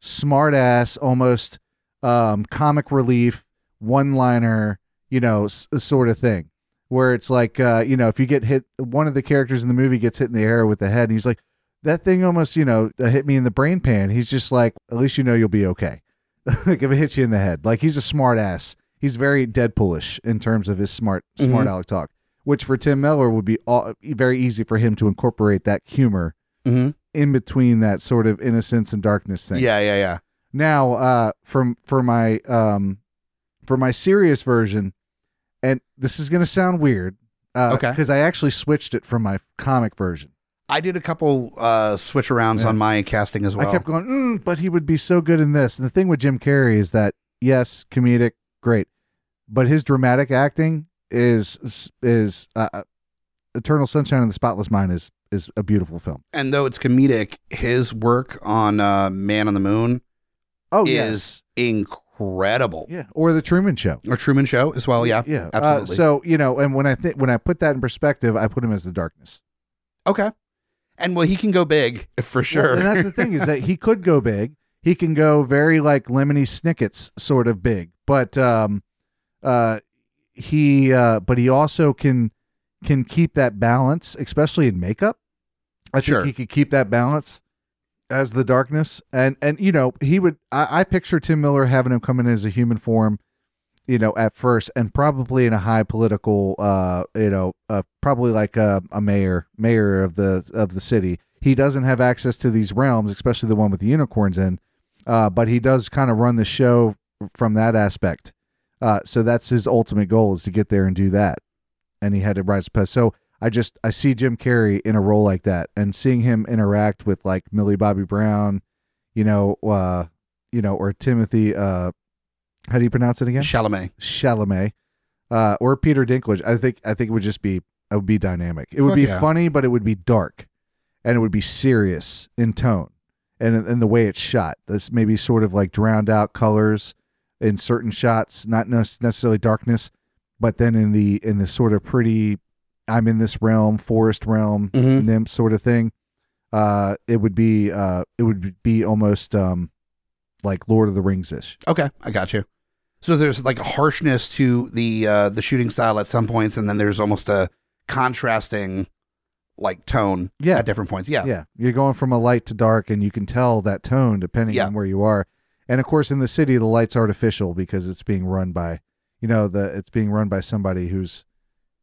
smart ass, almost um, comic relief, one liner, you know, s- sort of thing. Where it's like, uh, you know, if you get hit, one of the characters in the movie gets hit in the air with the head, and he's like, that thing almost, you know, uh, hit me in the brain pan. He's just like, at least you know you'll be okay. like if it hits you in the head, like he's a smart ass. He's very Deadpoolish in terms of his smart, smart Mhm. aleck talk. Which for Tim Miller would be all, very easy for him to incorporate that humor Mm-hmm. in between that sort of innocence and darkness thing. Yeah, yeah, yeah. Now, uh, from for my um, for my serious version, and this is gonna sound weird, uh, Okay. because I actually switched it from my comic version. I did a couple uh, switch arounds Yeah. on my casting as well. I kept going, mm, but he would be so good in this. And the thing with Jim Carrey is that yes, comedic, great, but his dramatic acting is is uh, uh, Eternal Sunshine of the Spotless Mind is is a beautiful film. and though it's comedic, his work on uh, Man on the Moon Oh is incredible. yeah, or the Truman Show. Or Truman Show as well. Yeah. yeah. Uh, absolutely. so you know, and when I think when I put that in perspective, I put him as the darkness. Okay. And well, he can go big for sure. Well, and that's the thing is that he could go big. He can go very like Lemony Snicket's sort of big, but um, uh, he uh, but he also can can keep that balance, especially in makeup. I Sure. think he could keep that balance as the darkness, and and you know he would. I, I picture Tim Miller having him come in as a human form, you know, at first, and probably in a high political, uh, you know, uh, probably like a, a mayor, mayor of the of the city. He doesn't have access to these realms, especially the one with the unicorns in, uh, but he does kind of run the show from that aspect. Uh, so that's his ultimate goal is to get there and do that, and he had to rise past. So I just I see Jim Carrey in a role like that, and seeing him interact with like Millie Bobby Brown, you know, uh, you know, or Timothée. Uh, how do you pronounce it again? Chalamet. Chalamet, uh, or Peter Dinklage. I think I think it would just be it would be dynamic. It would Fuck be yeah. funny, but it would be dark, and it would be serious in tone, and and the way it's shot. This maybe sort of like drowned out colors in certain shots, not necessarily darkness, but then in the in the sort of pretty, I'm in this realm, forest realm, Mhm. nymph sort of thing. Uh, it would be uh, it would be almost um, like Lord of the Rings ish. Okay, I got you. So there's like a harshness to the uh, the shooting style at some points, and then there's almost a contrasting like tone Yeah. at different points. Yeah. Yeah, you're going from a light to dark, and you can tell that tone depending Yeah. on where you are. And of course, in the city, the light's artificial because it's being run by, you know, the it's being run by somebody who's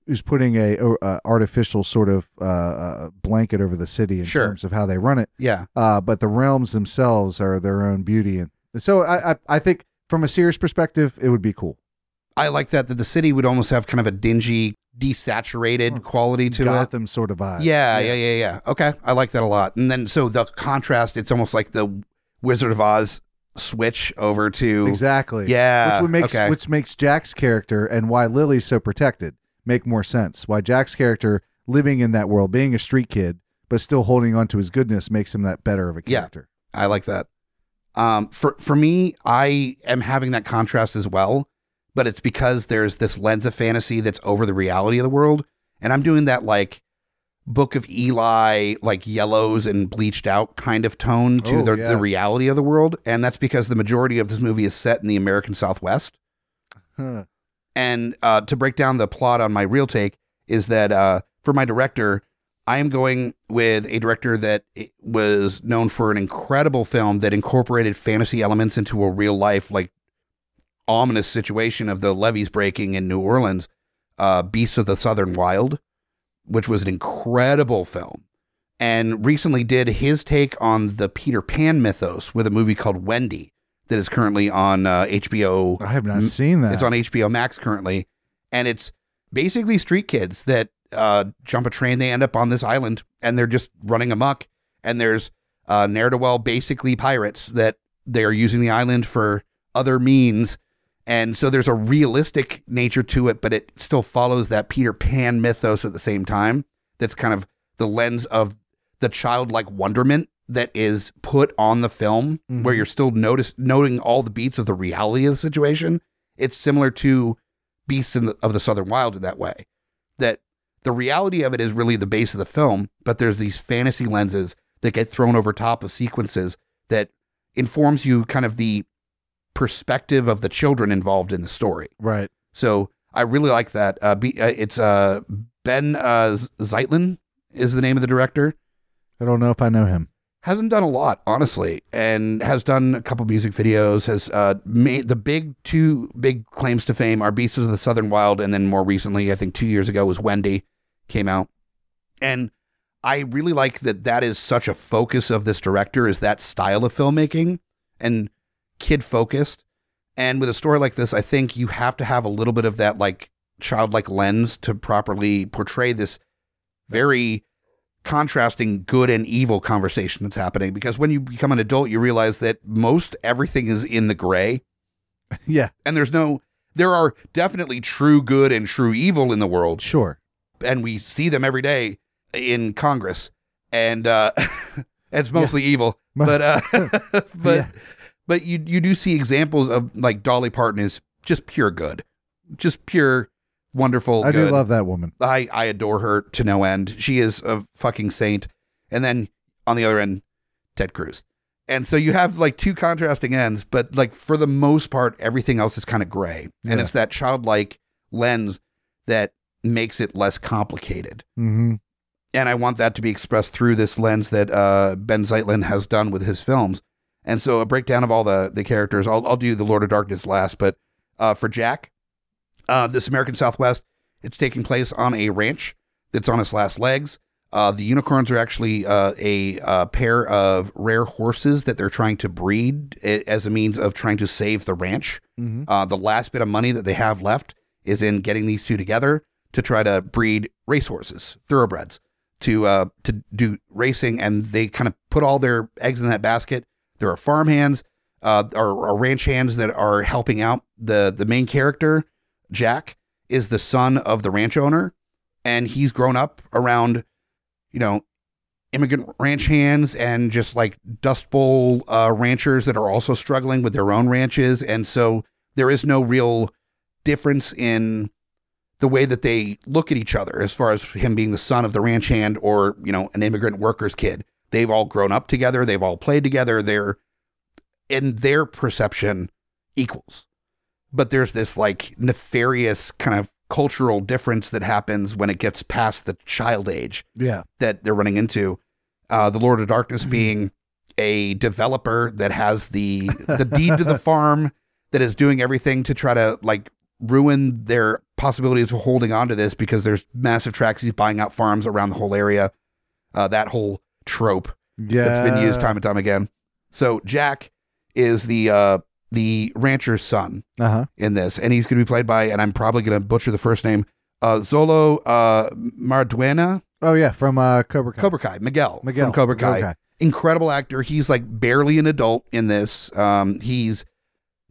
who's putting a, uh artificial sort of uh, uh, blanket over the city in Sure. terms of how they run it. Yeah. Uh, but the realms themselves are their own beauty, and so I, I I think from a serious perspective, it would be cool. I like that that the city would almost have kind of a dingy, desaturated quality to it. Gotham sort of vibe. Yeah, yeah, yeah, yeah. Okay, I like that a lot. And then so the contrast, it's almost like the Wizard of Oz switch over to exactly. Yeah, which makes okay. which makes Jack's character and why Lily's so protected make more sense. Why Jack's character living in that world, being a street kid, but still holding on to his goodness, makes him that better of a character. Yeah. I like that. Um, for for me, I am having that contrast as well, but it's because there's this lens of fantasy that's over the reality of the world, and I'm doing that like Book of Eli, like yellows and bleached out kind of tone to Oh, the, yeah. the reality of the world, and that's because the majority of this movie is set in the American Southwest. Huh. And uh, to break down the plot on my real take is that uh, for my director, I am going with a director that was known for an incredible film that incorporated fantasy elements into a real life, like ominous situation of the levees breaking in New Orleans. Uh, Beasts of the Southern Wild, which was an incredible film, and recently did his take on the Peter Pan mythos with a movie called Wendy that is currently on uh, HBO I have not seen that. it's on HBO Max currently, and it's basically street kids that uh, jump a train. They end up on this island, and they're just running amok. And there's uh, ne'er do well, basically pirates that they are using the island for other means. And so there's a realistic nature to it, but it still follows that Peter Pan mythos at the same time. That's kind of the lens of the childlike wonderment that is put on the film, where Mhm. you're still notice noting all the beats of the reality of the situation. It's similar to Beasts in the, of the Southern Wild in that way, that the reality of it is really the base of the film, but there's these fantasy lenses that get thrown over top of sequences that informs you kind of the perspective of the children involved in the story. Right. So I really like that. Uh, be, uh, it's uh, Ben uh, Zeitlin is the name of the director. I don't know if I know him. Hasn't done a lot, honestly, and has done a couple music videos. Has uh, made the big two big claims to fame are Beasts of the Southern Wild, and then more recently, I think two years ago was Wendy came out, and I really like that. That is such a focus of this director is that style of filmmaking and kid focused. And with a story like this, I think you have to have a little bit of that like childlike lens to properly portray this very contrasting good and evil conversation that's happening. Because when you become an adult, you realize that most everything is in the gray, yeah. and there's no. There are definitely true good and true evil in the world, Sure. and we see them every day in Congress, and uh, it's mostly evil. But uh, but Yeah. but you you do see examples of like Dolly Parton is just pure good, just pure wonderful. I do love that woman. I I adore her to no end. She is a fucking saint. And then on the other end, Ted Cruz. And so you have like two contrasting ends, but like for the most part, everything else is kind of gray, and Yeah. it's that childlike lens that makes it less complicated hmm and I want that to be expressed through this lens that uh, Ben Zeitlin has done with his films. And so a breakdown of all the the characters. I'll I'll do the Lord of Darkness last, but uh, for Jack, uh, this American Southwest, it's taking place on a ranch that's on its last legs. Uh, the unicorns are actually uh, a, uh pair of rare horses that they're trying to breed as a means of trying to save the ranch. hmm Uh, the last bit of money that they have left is in getting these two together to try to breed racehorses, thoroughbreds, to uh, to do racing, and they kind of put all their eggs in that basket. There are farm hands, uh, or, or ranch hands that are helping out. the The main character, Jack, is the son of the ranch owner, and he's grown up around, you know, immigrant ranch hands and just like Dust Bowl uh, ranchers that are also struggling with their own ranches, and so there is no real difference in the way that they look at each other as far as him being the son of the ranch hand or you know an immigrant worker's kid. They've all grown up together. They've all played together. They're in their perception equals but there's this like nefarious kind of cultural difference that happens when it gets past the child age Yeah. that they're running into. Uh, the Lord of Darkness being a developer that has the the deed to the farm that is doing everything to try to like ruin their possibilities of holding on to this because there's massive tracks he's buying out farms around the whole area. Uh, that whole trope Yeah. that's been used time and time again. So Jack is the uh, the rancher's son Uh huh. in this, and he's going to be played by, and I'm probably going to butcher the first name, uh, Xolo uh, Maridueña. Oh yeah, from uh, Cobra Kai. Cobra Kai, Miguel, Miguel from Cobra Kai. Incredible actor. He's like barely an adult in this. Um, he's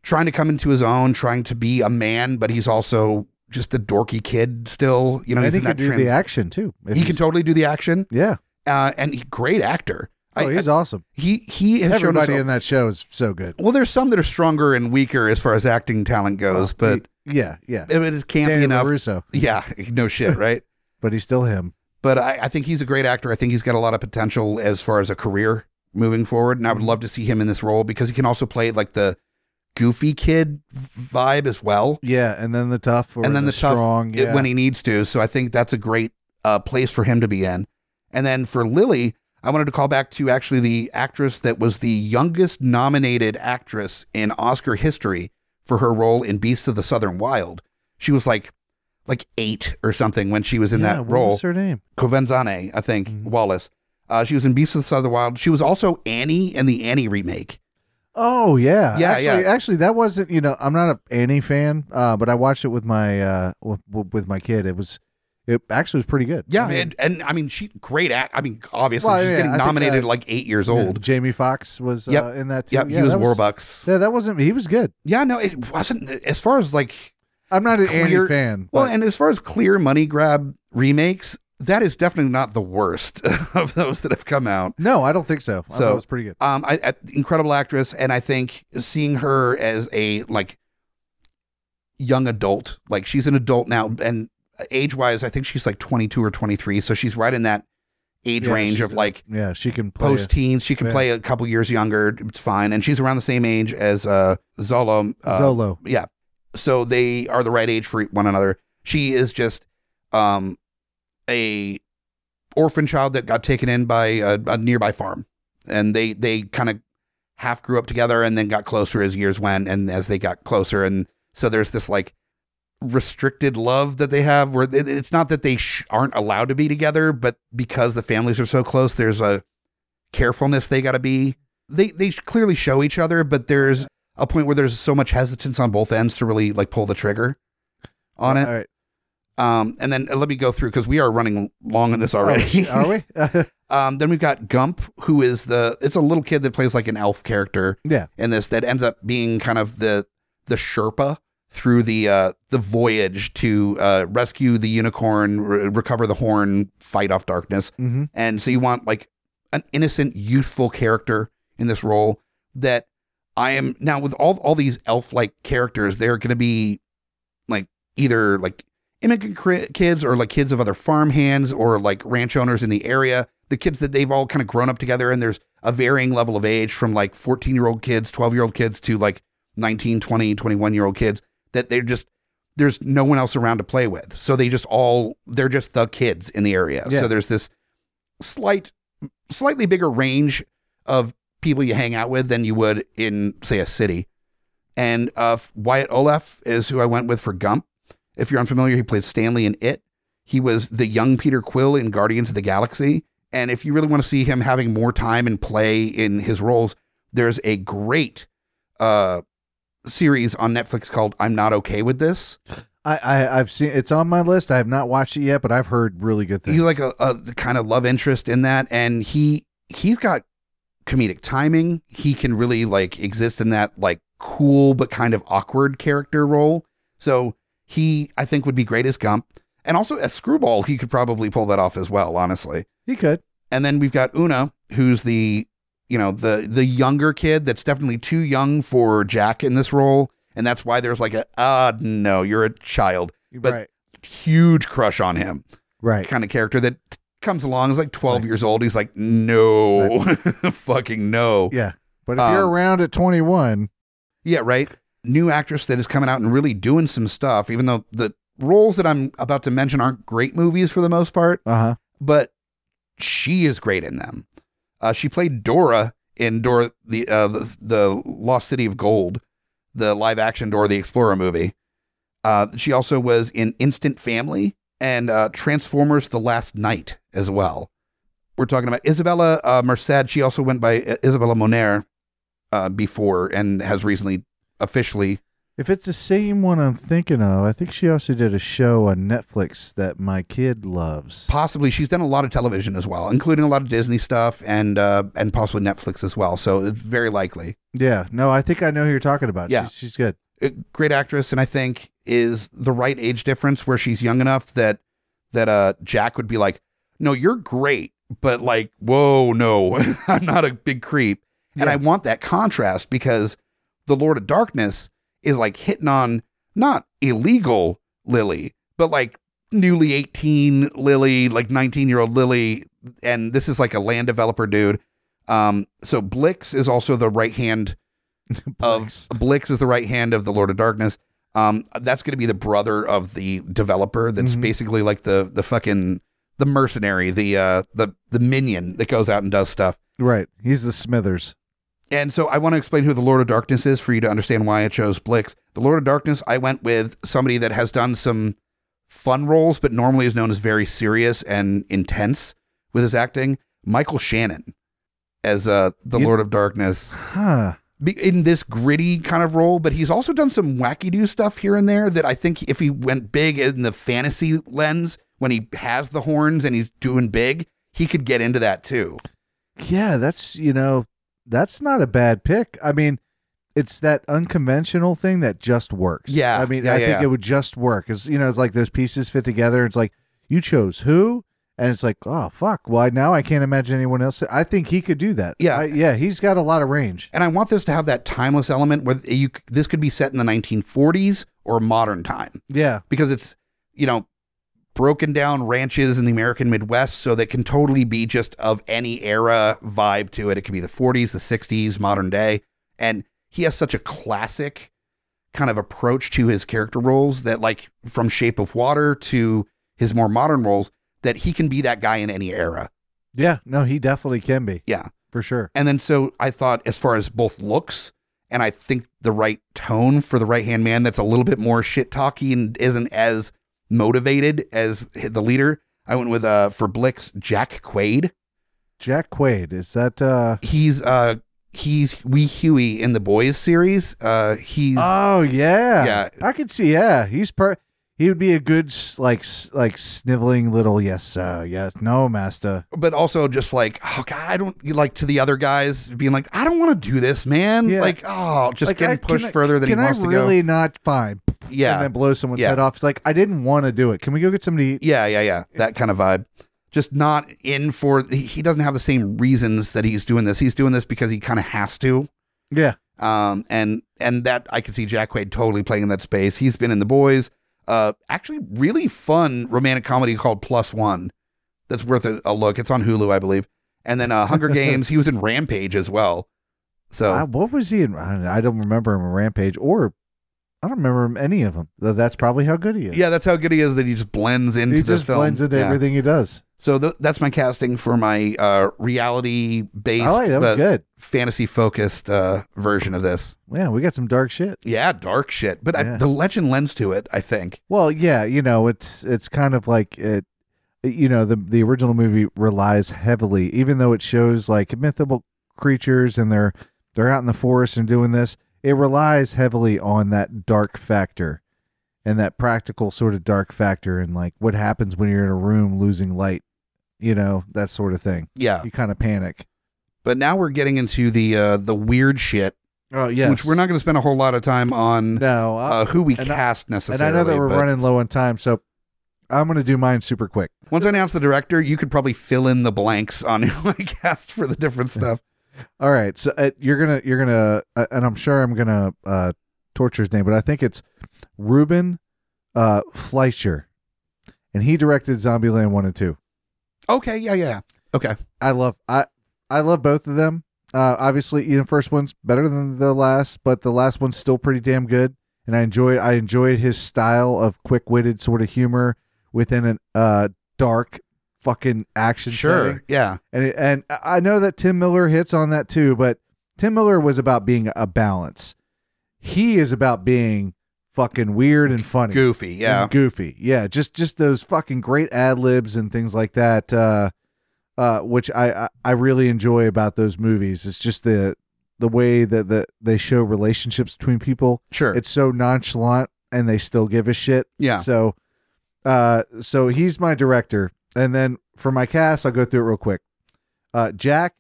trying to come into his own, trying to be a man, but he's also just a dorky kid still. You know, I he's think in he could do trans- the action too. He can totally do the action, Yeah. uh, and he, great actor. Oh, I- he's awesome. he he has Everybody in that show is so good. well, there's some that are stronger and weaker as far as acting talent goes, Well, but he- yeah, yeah. it is campy Danny enough. LaRusso, Yeah, no shit, right? but he's still him. but I, I think he's a great actor. I think he's got a lot of potential as far as a career moving forward, and I Mm-hmm. would love to see him in this role because he can also play like the goofy kid vibe as well, Yeah, and then the tough, or and then the, tough strong. it- Yeah. when he needs to. So I think that's a great uh, place for him to be in. And then for Lily, I wanted to call back to actually the actress that was the youngest nominated actress in Oscar history for her role in Beasts of the Southern Wild. She was like like eight or something when she was in Yeah, that what role. What's her name? Quvenzhané, I think, Mhm. Wallis. Uh, she was in Beasts of the Southern Wild. She was also Annie in the Annie remake. Oh yeah, Yeah, actually, yeah. Actually, that wasn't. You know, I'm not a Annie fan, uh, but I watched it with my uh with, with my kid. It was, it actually was pretty good. Yeah, I mean, and, and I mean, she great act. I mean, obviously, Well, she's yeah, getting I think, nominated uh, like eight years yeah, old. Jamie Foxx was uh, in that too. Yep, yeah, he was that Warbucks. Yeah, that wasn't. He was good. Yeah, no, it wasn't. As far as like, I'm not an Clear- Annie fan. well, but- and as far as clear money grab remakes, that is definitely not the worst of those that have come out. no, I don't think so. I So- thought it was pretty good. Um, I, I incredible actress, and I think seeing her as a like young adult, like she's an adult now, and age wise, I think she's like 22 or 23. So she's right in that age Yeah, range of like Yeah, she can post teens. She can yeah. play a couple years younger. It's fine. And she's around the same age as uh, Xolo. Uh, Xolo. yeah. So they are the right age for one another. She is just um, a orphan child that got taken in by a, a nearby farm, and they they kind of half grew up together and then got closer as years went, and as they got closer, and so there's this like restricted love that they have where it's not that they sh- aren't allowed to be together but because the families are so close there's a carefulness they got to be they they clearly show each other but there's a point where there's so much hesitance on both ends to really like pull the trigger on it All right. um and then uh, let me go through because we are running long on this already are we? um then we've got gump who is the it's a little kid that plays like an elf character yeah. in this that ends up being kind of the the Sherpa through the uh, the voyage to uh, rescue the unicorn, re- recover the horn, fight off darkness. hmm And so you want like an innocent, youthful character in this role that I am now with all all these elf like characters. They're going to be like either like immigrant cri- kids or like kids of other farm hands or like ranch owners in the area. The kids that they've all kind of grown up together, and there's a varying level of age from like 14 year old kids, 12 year old kids to like 19, 20, 21 year old kids that they're just there's no one else around to play with. So they just all they're just the kids in the area. Yeah. So there's this slight slightly bigger range of people you hang out with than you would in say a city. And uh Wyatt Oleff is who I went with for Gump. If you're unfamiliar, he played Stanley in It. He was the young Peter Quill in Guardians of the Galaxy. And if you really want to see him having more time and play in his roles, there's a great uh series on Netflix called I'm Not Okay with This. I, I I've seen it's on my list. I have not watched it yet, but I've heard really good things. He's like a, a kind of love interest in that, and he he's got comedic timing. He can really like exist in that like cool but kind of awkward character role. So he I think would be great as Gump, and also as Screwball he could probably pull that off as well. Honestly, he could. and then we've got Una, who's the you know the the younger kid that's definitely too young for Jack in this role, and that's why there's like a ah no you're a child But- right. huge crush on him Right. kind of character that comes along is like 12 years old he's like no fucking no Yeah. But if you're Um, around at 21, yeah right new actress that is coming out and really doing some stuff even though the roles that i'm about to mention aren't great movies for the most part uh huh. but she is great in them uh, she played dora in dora the, uh, the the lost city of gold the live action dora the explorer movie. Uh, she also was in instant family and uh, transformers the last knight as well. We're talking about isabela uh, merced. She also went by uh, isabela moner uh, before and has recently officially If it's the same one I'm thinking of, I think she also did a show on Netflix that my kid loves. possibly she's done a lot of television as well including a lot of disney stuff and uh, and possibly netflix as well so it's very likely yeah. No, I think I know who you're talking about. Yeah. She's, she's good. a great actress and I think is the right age difference where she's young enough that that uh Jack would be like, "No, you're great, but like, whoa, no. I'm not a big creep." And Yeah. I want that contrast because the Lord of Darkness is like hitting on not illegal Lily, but like newly 18 Lily, like 19-year-old Lily and this is like a land developer dude. Um so Blix is also the right hand of Blix. Is the right hand of the Lord of Darkness. Um, that's going to be the brother of the developer. That's Mhm. basically like the the fucking the mercenary, the uh the the minion that goes out and does stuff. Right. He's the Smithers. And so I want to explain who the Lord of Darkness is for you to understand why I chose Blix. The Lord of Darkness, I went with somebody that has done some fun roles, but normally is known as very serious and intense with his acting. Michael Shannon as uh the You- Lord of Darkness. Huh. in this gritty kind of role, but he's also done some wacky do stuff here and there that I think if he went big in the fantasy lens when he has the horns and he's doing big, he could get into that too. Yeah, that's you know, that's not a bad pick. I mean, it's that unconventional thing that just works. Yeah, I mean, yeah, I yeah, think yeah. it would just work because you know, it's like those pieces fit together. It's like you chose who, and it's like, oh fuck. Well, I- now I can't imagine anyone else. I think he could do that. Yeah. I- yeah, he's got a lot of range. And I want this to have that timeless element where you this could be set in the 1940s or modern time Yeah, because it's you know broken down ranches in the American Midwest, so that can totally be just of any era vibe to it. It could be the 40s, the 60s, modern day. And he has such a classic kind of approach to his character roles that, like, from Shape of Water to his more modern roles, that he can be that guy in any era. Yeah, no, he definitely can be Yeah. for sure. And then so I thought, as far as both looks and I think the right tone for the right hand man that's a little bit more shit talky and isn't as motivated as the leader, I went with uh for Blix Jack Quaid. Jack Quaid is that? uh He's uh he's Wee Hughie in the Boys series. Uh he's Oh yeah, Yeah. I could see. Yeah, he's per. He would be a good like like sniveling little yes sir yes no master. but also just like oh god, I don't like to the other guys being like I don't want to do this, man. Yeah. Like oh, just Like, getting I- pushed I- further than he wants I to really not fine? Yeah, and then blow someone's Yeah. head off. It's like I didn't want to do it. Can we go get somebody? To eat? Yeah, yeah, yeah. That kind of vibe. Just not in for he doesn't have the same reasons that he's doing this. He's doing this because he kind of has to. Yeah, Um and and that I could see Jack Quaid totally playing in that space. He's been in The Boys. Uh actually really fun romantic comedy called Plus 1. That's worth a, a look. It's on Hulu, I believe. And then uh Hunger Games, he was in Rampage as well. So I, what was he in? I don't, I don't remember him in Rampage or I don't remember any of them. That's probably how good he is. yeah, that's how good he is that he just blends into he the just film. blends into Yeah. everything he does. So th- that's my casting for my uh, reality based, I like that was good. fantasy focused uh, version of this. Yeah, we got some dark shit. Yeah, dark shit, but I, Yeah. the legend lends to it. I think. Well, yeah, you know, it's it's kind of like it. You know, the the original movie relies heavily, even though it shows like mythical creatures and they're they're out in the forest and doing this. It relies heavily on that dark factor, and that practical sort of dark factor, and like what happens when you're in a room losing light. You know that sort of thing. Yeah, You kind of panic. but now we're getting into the uh, the weird shit, Oh yeah, which we're not going to spend a whole lot of time on No, uh, who we and I- cast and. I know that we're but running low on time, so I'm gonna do mine super quick. Once I announce the director, you could probably fill in the blanks on who I cast for the different stuff. All right, so uh, you're gonna you're gonna, uh, and I'm sure I'm gonna uh, torture his name, but I think it's Ruben uh, Fleischer, and he directed Zombieland one and two. Okay, yeah, yeah, okay. I love I I love both of them. Uh, obviously, the first one's better than the last, but the last one's still pretty damn good. And I enjoyed I enjoyed his style of quick witted sort of humor within a uh dark fucking action Sure, setting. yeah, And it, and I know that Tim Miller hits on that too, but Tim Miller was about being a balance. He is about being fucking weird and funny, goofy, yeah. goofy. Yeah, just just those fucking great ad libs and things like that. Uh, uh, which I, I I really enjoy about those movies. It's just the the way that the they show relationships between people. Sure, It's so nonchalant, and they still give a shit. yeah. So, uh, so he's my director, and then for my cast, I'll go through it real quick. Uh, Jack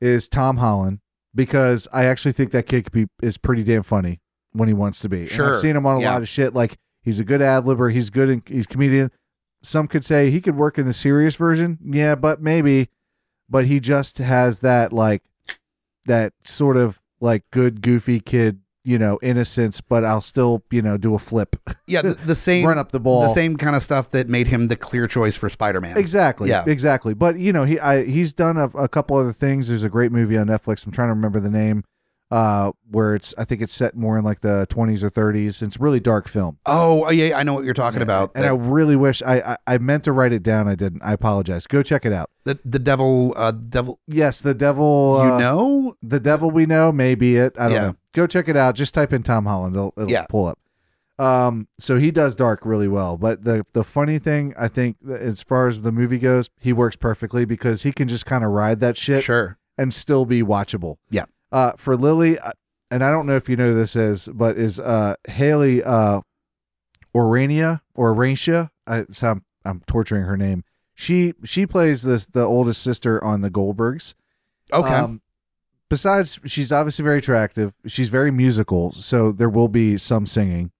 is Tom Holland because I actually think that kid could be is pretty damn funny when he wants to be. And Sure. I've seen him on a Yeah. lot of shit. Like he's a good ad libber. He's good. In, he's a comedian. Some could say he could work in the serious version. Yeah, but maybe. But he just has that like that sort of like good goofy kid, you know, innocence. But I'll still you know do a flip, Yeah, the, the same run up the ball. the same kind of stuff that made him the clear choice for Spider-Man. Exactly. Yeah. Exactly. But you know, he I, he's done a, a couple other things. There's a great movie on Netflix. I'm trying to remember the name. Uh, where it's I think it's set more in like the 20s or 30s. It's a really dark film. Oh, oh, yeah, I know what you're talking about. And the, I really wish I, I I meant to write it down. I didn't. I apologize. Go check it out. the the devil, uh, devil. Yes, the devil. you uh, know, the devil we know may be it. I don't Yeah. know. Go check it out. Just type in Tom Holland. It'll, it'll Yeah. pull up. Um, so he does dark really well. But the the funny thing, I think, as far as the movie goes, he works perfectly because he can just kind of ride that shit sure. and still be watchable. Yeah. Uh, for Lily, uh, and I don't know if you know this is, but is uh Haley uh Orania or Orancia? I so I'm, I'm torturing her name. She she plays this the oldest sister on the Goldbergs. Okay. Um, besides, she's obviously very attractive. She's very musical, so there will be some singing.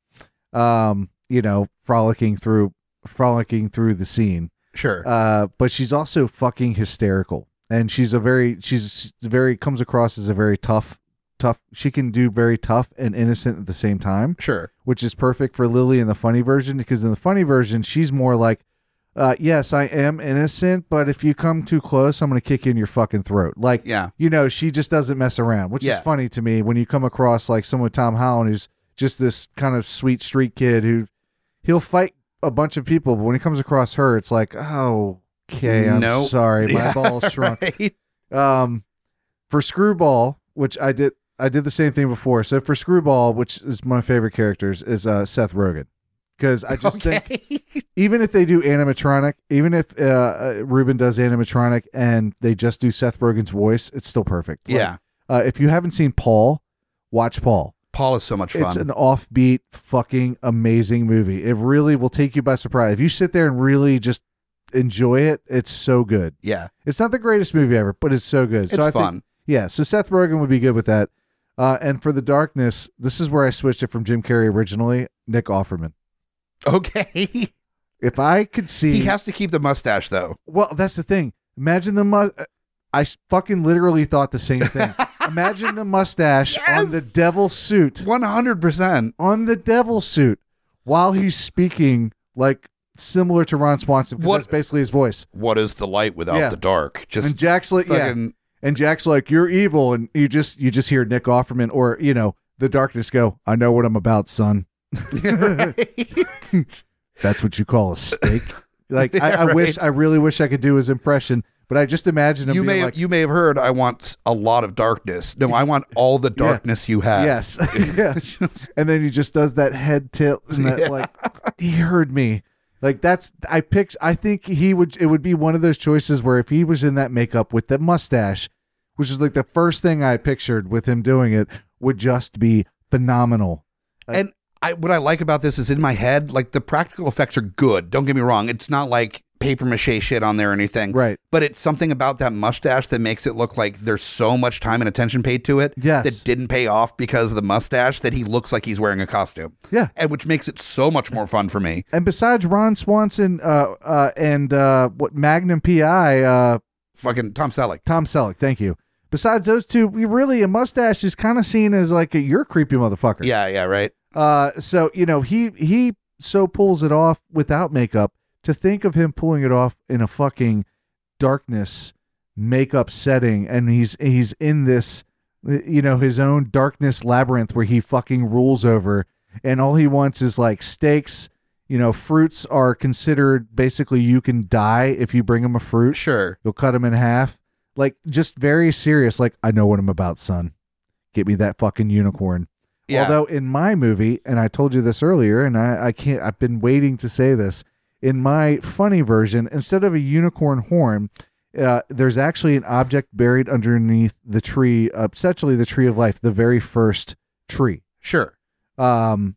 Um, you know, frolicking through frolicking through the scene. sure. Uh, but she's also fucking hysterical, and she's a very she's very comes across as a very tough tough. She can do very tough and innocent at the same time, sure. which is perfect for Lily in the funny version because in the funny version she's more like uh, yes, I am innocent, but if you come too close, I'm going to kick you in your fucking throat. Like, Yeah. you know, she just doesn't mess around, which Yeah. is funny to me when you come across like someone with Tom Holland who's just this kind of sweet street kid who he'll fight a bunch of people, but when he comes across her, it's like, oh, okay, I'm Nope. sorry, my Yeah, balls shrunk. right? Um, for Screwball, which I did, I did the same thing before. So for Screwball, which is my favorite characters, is uh, Seth Rogen, because I just think even if they do animatronic, even if uh, uh, Ruben does animatronic and they just do Seth Rogen's voice, it's still perfect. Like, yeah. uh, if you haven't seen Paul, watch Paul. Paul is so much fun. It's an offbeat, fucking amazing movie. It really will take you by surprise. If you sit there and really just enjoy it, it's so good. yeah. It's not the greatest movie ever, but it's so good. It's so I fun. Think, yeah. So Seth Rogen would be good with that. Uh, and for the darkness, this is where I switched it from Jim Carrey originally. Nick Offerman. Okay. If I could see, he has to keep the mustache though. Well, that's the thing. Imagine the mu- uh, I s- fucking literally thought the same thing. Imagine the mustache on the devil suit, One hundred percent. on the devil suit, while he's speaking like similar to Ron Swanson. Because What- that's basically his voice. What is the light without Yeah. the dark? Just And Jack's like, yeah, fucking and Jack's like, you're evil, and you just you just hear Nick Offerman or you know the darkness go, I know what I'm about, son. That's what you call a steak. Like I, Yeah, I wish, right. I really wish I could do his impression, but I just imagine him you being may like, you may have heard I want a lot of darkness. No, I want all the darkness you have. Yes. yeah. And then he just does that head tilt and that Yeah. like he heard me. Like that's I picked I think he would it would be one of those choices where if he was in that makeup with the mustache, which is like the first thing I pictured with him doing it, would just be phenomenal. and I what I like about this is in my head, like the practical effects are good. Don't get me wrong. It's not like paper mache shit on there or anything. Right. But it's something about that mustache that makes it look like there's so much time and attention paid to it Yes. that didn't pay off because of the mustache that he looks like he's wearing a costume. Yeah. And which makes it so much more fun for me. And besides Ron Swanson uh uh and uh what Magnum PI uh Fucking Tom Selleck. Tom Selleck, thank you. Besides those two, we really a mustache is kind of seen as like a you're a creepy motherfucker. Yeah, yeah, right. Uh, so you know he he so pulls it off without makeup. To think of him pulling it off in a fucking darkness makeup setting, and he's he's in this, you know, his own darkness labyrinth where he fucking rules over, and all he wants is like steaks. You know, fruits are considered basically you can die if you bring him a fruit. Sure. You'll cut him in half. Like just very serious. Like I know what I'm about, son. Get me that fucking unicorn. Yeah. Although in my movie, and I told you this earlier, and I, I can't, I've been waiting to say this. In my funny version, instead of a unicorn horn, uh, there's actually an object buried underneath the tree, uh, essentially the tree of life, the very first tree. sure. Um,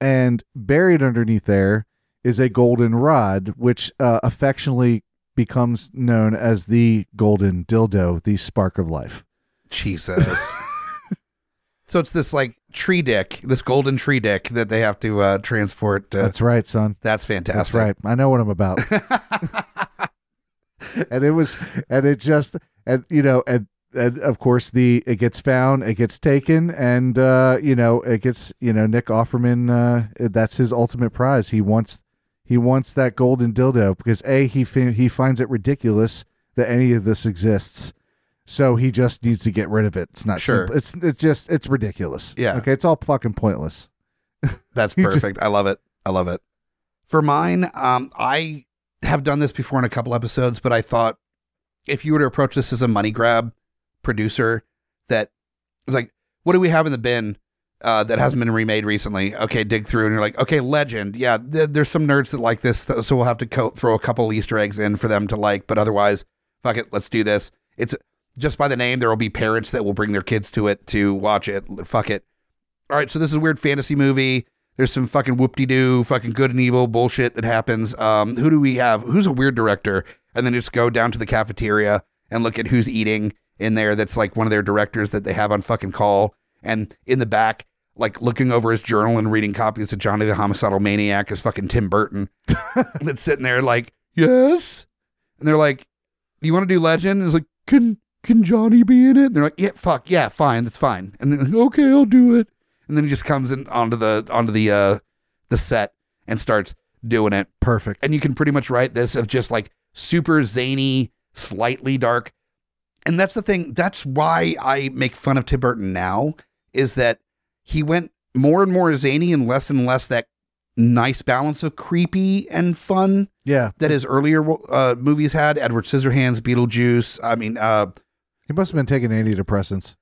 and buried underneath there is a golden rod, which uh, affectionately becomes known as the golden dildo, the spark of life. Jesus. so it's this like tree dick, this golden tree dick that they have to uh, transport. Uh, That's right, son. that's fantastic. That's right. I know what I'm about. and it was, and it just, and you know, and and of course the it gets found, it gets taken, and uh, you know, it gets, you know, Nick Offerman. Uh, that's his ultimate prize. He wants, he wants that golden dildo because a he fi- he finds it ridiculous that any of this exists. So he just needs to get rid of it. It's not Sure. simple. It's it's just it's ridiculous. Yeah. Okay. It's all fucking pointless. That's perfect. I love it. I love it. For mine, um, I have done this before in a couple episodes, but I thought if you were to approach this as a money grab producer, that was like, what do we have in the bin uh, that hasn't been remade recently? Okay, dig through, and you're like, okay, Legend. Yeah, th- there's some nerds that like this, th- so we'll have to co- throw a couple Easter eggs in for them to like, but otherwise, fuck it, let's do this. It's just by the name, there will be parents that will bring their kids to it to watch it. Fuck it. All right, so this is a weird fantasy movie. There's some fucking whoop de doo, fucking good and evil bullshit that happens. Um, who do we have? Who's a weird director? And then just go down to the cafeteria and look at who's eating in there. That's like one of their directors that they have on fucking call. And in the back, like looking over his journal and reading copies of Johnny the Homicidal Maniac is fucking Tim Burton. that's sitting there like, yes. And they're like, do you want to do Legend? And it's like, can can Johnny be in it? And they're like, yeah, fuck, yeah, fine, that's fine. And then like, okay, I'll do it. And then he just comes in onto the onto the uh the set and starts doing it. Perfect. And you can pretty much write this of just like super zany, slightly dark. And that's the thing. That's why I make fun of Tim Burton now is that he went more and more zany and less and less that nice balance of creepy and fun yeah. that his earlier uh, movies had. Edward Scissorhands, Beetlejuice. I mean, uh, He must have been taking antidepressants.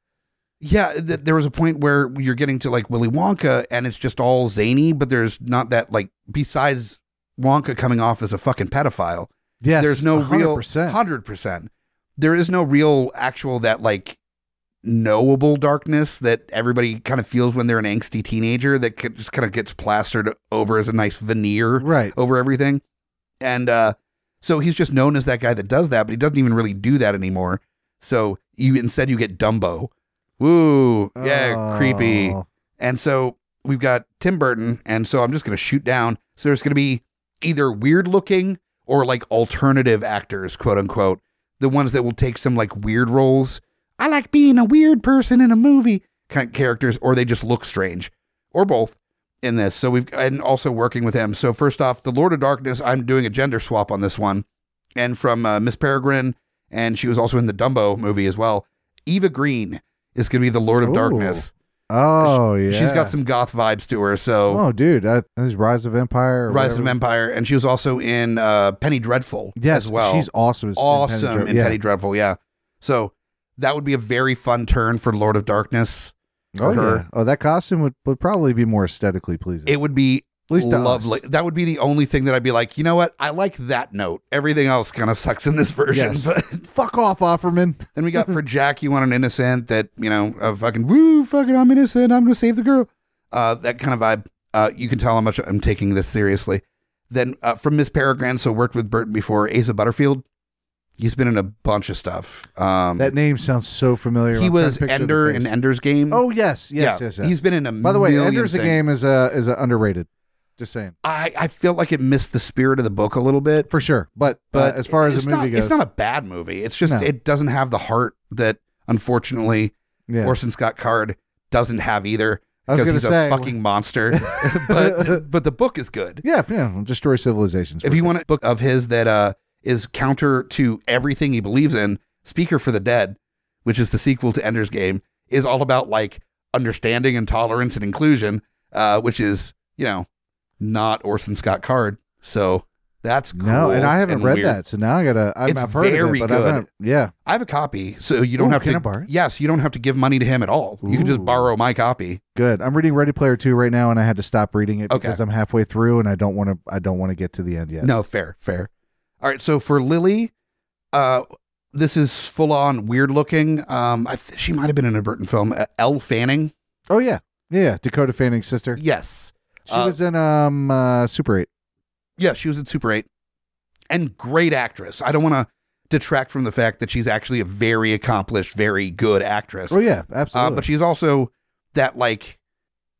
yeah, th- there was a point where you're getting to like Willy Wonka and it's just all zany, but there's not that like besides Wonka coming off as a fucking pedophile. Yes. there's no real 100%. hundred percent. There is no real actual that like knowable darkness that everybody kind of feels when they're an angsty teenager that could- just kind of gets plastered over as a nice veneer Right. over everything. And uh, so he's just known as that guy that does that, but he doesn't even really do that anymore. So you instead you get Dumbo. Woo, yeah, creepy. Oh. And so we've got Tim Burton, and so I'm just going to shoot down. So there's going to be either weird looking or like alternative actors, quote unquote, the ones that will take some like weird roles. I like being a weird person in a movie kind of characters, or they just look strange, or both in this. So we've and also working with him. So first off, the Lord of Darkness, I'm doing a gender swap on this one, and from uh, Miss Peregrine, and she was also in the Dumbo movie as well. Eva Green is going to be the Lord of Ooh. Darkness. Oh, yeah. She's got some goth vibes to her. So Oh, dude. I, this Rise of Empire. Rise of. Empire, and she was also in uh, Penny Dreadful Yes. as well. She's awesome. as- in Penny awesome in yeah. Penny Dreadful. Yeah. So that would be a very fun turn for Lord of Darkness. Oh, her. yeah. Oh, that costume would, would probably be more aesthetically pleasing. It would be At least lovely. That would be the only thing that I'd be like, you know what? I like that note. Everything else kind of sucks in this version. Yes. But Fuck off, Offerman. then we got for Jack, you want an innocent that, you know, a fucking woo, fucking I'm innocent. I'm going to save the girl. Uh, that kind of vibe. Uh, you can tell how much I'm taking this seriously. Then uh, from Miss Peregrine, so worked with Burton before, Asa Butterfield. He's been in a bunch of stuff. Um, That name sounds so familiar. he I'm was to picture the Ender in. Ender's Game. Oh yes, yes, yeah. yes, yes. He's been in a By the way, Ender's things. game is a is a underrated. Just saying I, I feel like it missed the spirit of the book a little bit. for sure. But But but as far as the movie not, goes, it's not a bad movie. It's just No. it doesn't have the heart that unfortunately yeah. Orson Scott Card doesn't have either. I was because gonna he's say a fucking monster. but but the book is good. yeah, yeah, destroy civilizations. If you want a book of his that uh is counter to everything he believes in, Speaker for the Dead, which is the sequel to Ender's Game, is all about like understanding and tolerance and inclusion, uh, which is you know not Orson Scott Card. So that's cool no, and I haven't read weird. that, so now I gotta. I've, It's I've heard of very it, but I good. haven't. Yeah, I have a copy, so you don't Ooh, have to. I? Yes, you don't have to give money to him at all. You can just borrow my copy. good. I'm reading Ready Player Two right now, and I had to stop reading it Okay. because I'm halfway through, and I don't want to. I don't want to get to the end yet. No, fair, fair. All right, so for Lily, uh, this is full on weird looking. Um, I th- she might have been in a Burton film. Uh, Elle Fanning, Oh yeah, yeah. Dakota Fanning's sister. yes, She Uh, was in um uh, Super Eight. yeah, she was in Super Eight, and great actress. I don't want to detract from the fact that she's actually a very accomplished, very good actress. Oh yeah, Uh, absolutely. but she's also that like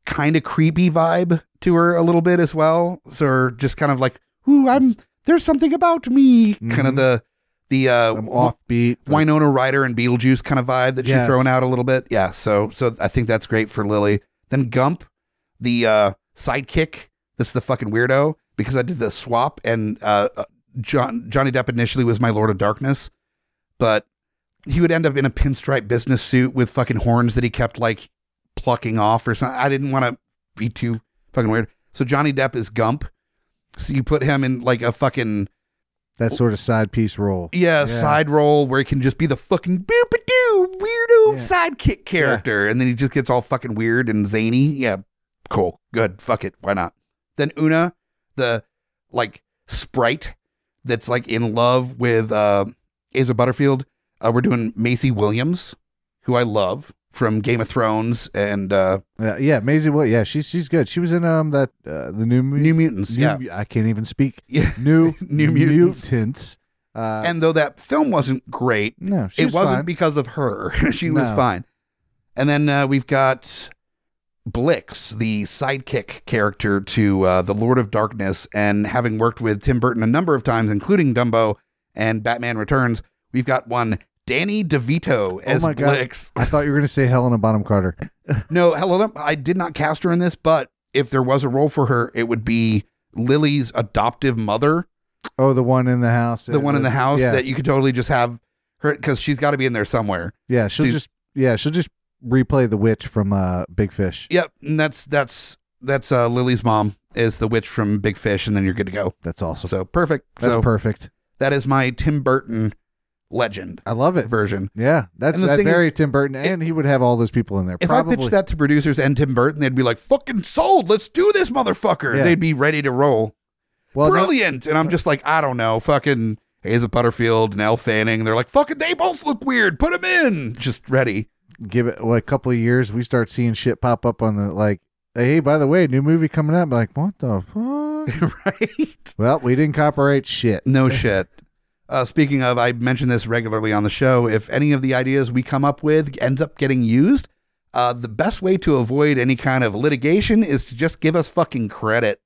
kind of creepy vibe to her a little bit as well. So just kind of like, ooh, I'm there's something about me, kind of the the uh, I'm offbeat. Winona Ryder and Beetlejuice kind of vibe that she's Yes. throwing out a little bit. Yeah, so so I think that's great for Lily. Then Gump, the uh, sidekick, that's the fucking weirdo because I did the swap and uh, uh, John Johnny Depp initially was my Lord of Darkness, but he would end up in a pinstripe business suit with fucking horns that he kept like plucking off or something. I didn't want to be too fucking weird. So Johnny Depp is Gump. So you put him in like a fucking that sort of side piece role. yeah, Yeah. side role where he can just be the fucking boop a doo weirdo Yeah. sidekick character, and then he just gets all fucking weird and zany. Yeah, cool, good, fuck it, why not? Then Oona, the like sprite that's like in love with uh, Asa Butterfield. Uh, we're doing Maisie Williams, who I love from Game of Thrones and uh, Uh, yeah, Maisie. Well, yeah, she's she's good. She was in um that uh, the new New Mutants. new, yeah, I can't even speak. yeah. New New Mutants. Mutants. Uh, and though that film wasn't great, no, she it was wasn't fine. because of her. she was fine. And then uh, we've got Blix, the sidekick character to uh, the Lord of Darkness, and having worked with Tim Burton a number of times, including Dumbo and Batman Returns, we've got one Danny DeVito as Oh my God. Blix. I thought you were going to say Helena Bonham Carter. no, Helena, I did not cast her in this, but if there was a role for her, it would be Lily's adoptive mother, Oh, the one in the house. the one in the house Yeah, that you could totally just have her because she's got to be in there somewhere. yeah. She'll she's- just yeah she'll just replay the witch from uh Big Fish. Yep, and that's that's that's uh, Lily's mom is the witch from Big Fish, and then you're good to go. That's awesome. So perfect. That's so perfect. that is my Tim Burton legend I love it. version. Yeah, that's that thing is- very Tim Burton, and he would have all those people in there. If Probably. I pitched that to producers and Tim Burton, they'd be like, "Fucking sold! Let's do this, motherfucker!" Yeah. They'd be ready to roll. well, no- Brilliant! and I'm just like, I don't know, fucking Hazel Butterfield and Elle Fanning. They're like, "Fucking, they both look weird. Put them in." Just ready. Give it well, a couple of years, we start seeing shit pop up on the like. Hey, by the way, new movie coming up. Like, what the fuck? right? well, we didn't copyright shit. No shit. Uh, speaking of, I mention this regularly on the show. If any of the ideas we come up with ends up getting used, uh, the best way to avoid any kind of litigation is to just give us fucking credit.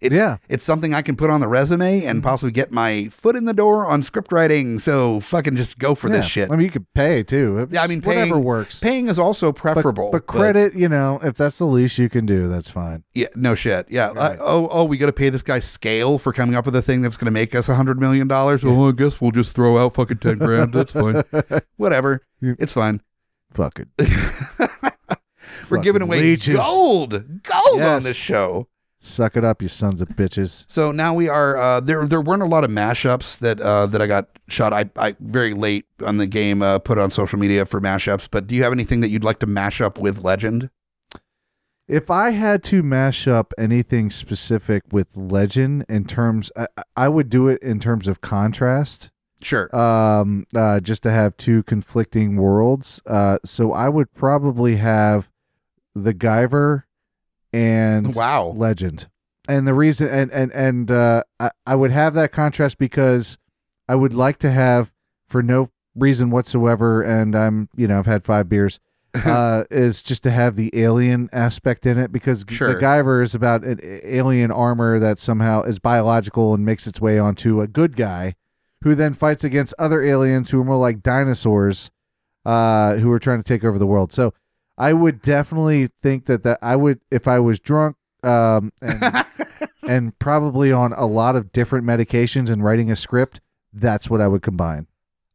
It- yeah, It's something I can put on the resume and possibly get my foot in the door on script writing. So fucking just go for yeah. this shit. I mean, you could pay too. Yeah, I mean, whatever works. Paying is also preferable. but credit, you know, if that's the least you can do, that's fine. Yeah, no shit. Yeah. Right. Uh, oh, oh, we got to pay this guy scale for coming up with a thing that's going to make us a hundred million dollars. Well, I guess we'll just throw out fucking ten grand. That's fine. Whatever. You- It's fine. Fuck it. We're giving away leeches. gold, gold on this show. Suck it up, you sons of bitches. So now we are. Uh, there, there weren't a lot of mashups that uh, that I got shot. I, I very late on the game uh, put on social media for mashups. But do you have anything that you'd like to mash up with Legend? If I had to mash up anything specific with Legend in terms, I, I would do it in terms of contrast. Sure. um uh just to have two conflicting worlds uh so i would probably have the guyver and wow. legend and the reason and and and uh I, I would have that contrast because i would like to have for no reason whatsoever and i'm you know i've had five beers uh is just to have the alien aspect in it because Sure. the guyver is about an alien armor that somehow is biological and makes its way onto a good guy who then fights against other aliens who are more like dinosaurs uh who are trying to take over the world so i would definitely think that that i would if i was drunk um and and probably on a lot of different medications and writing a script that's what i would combine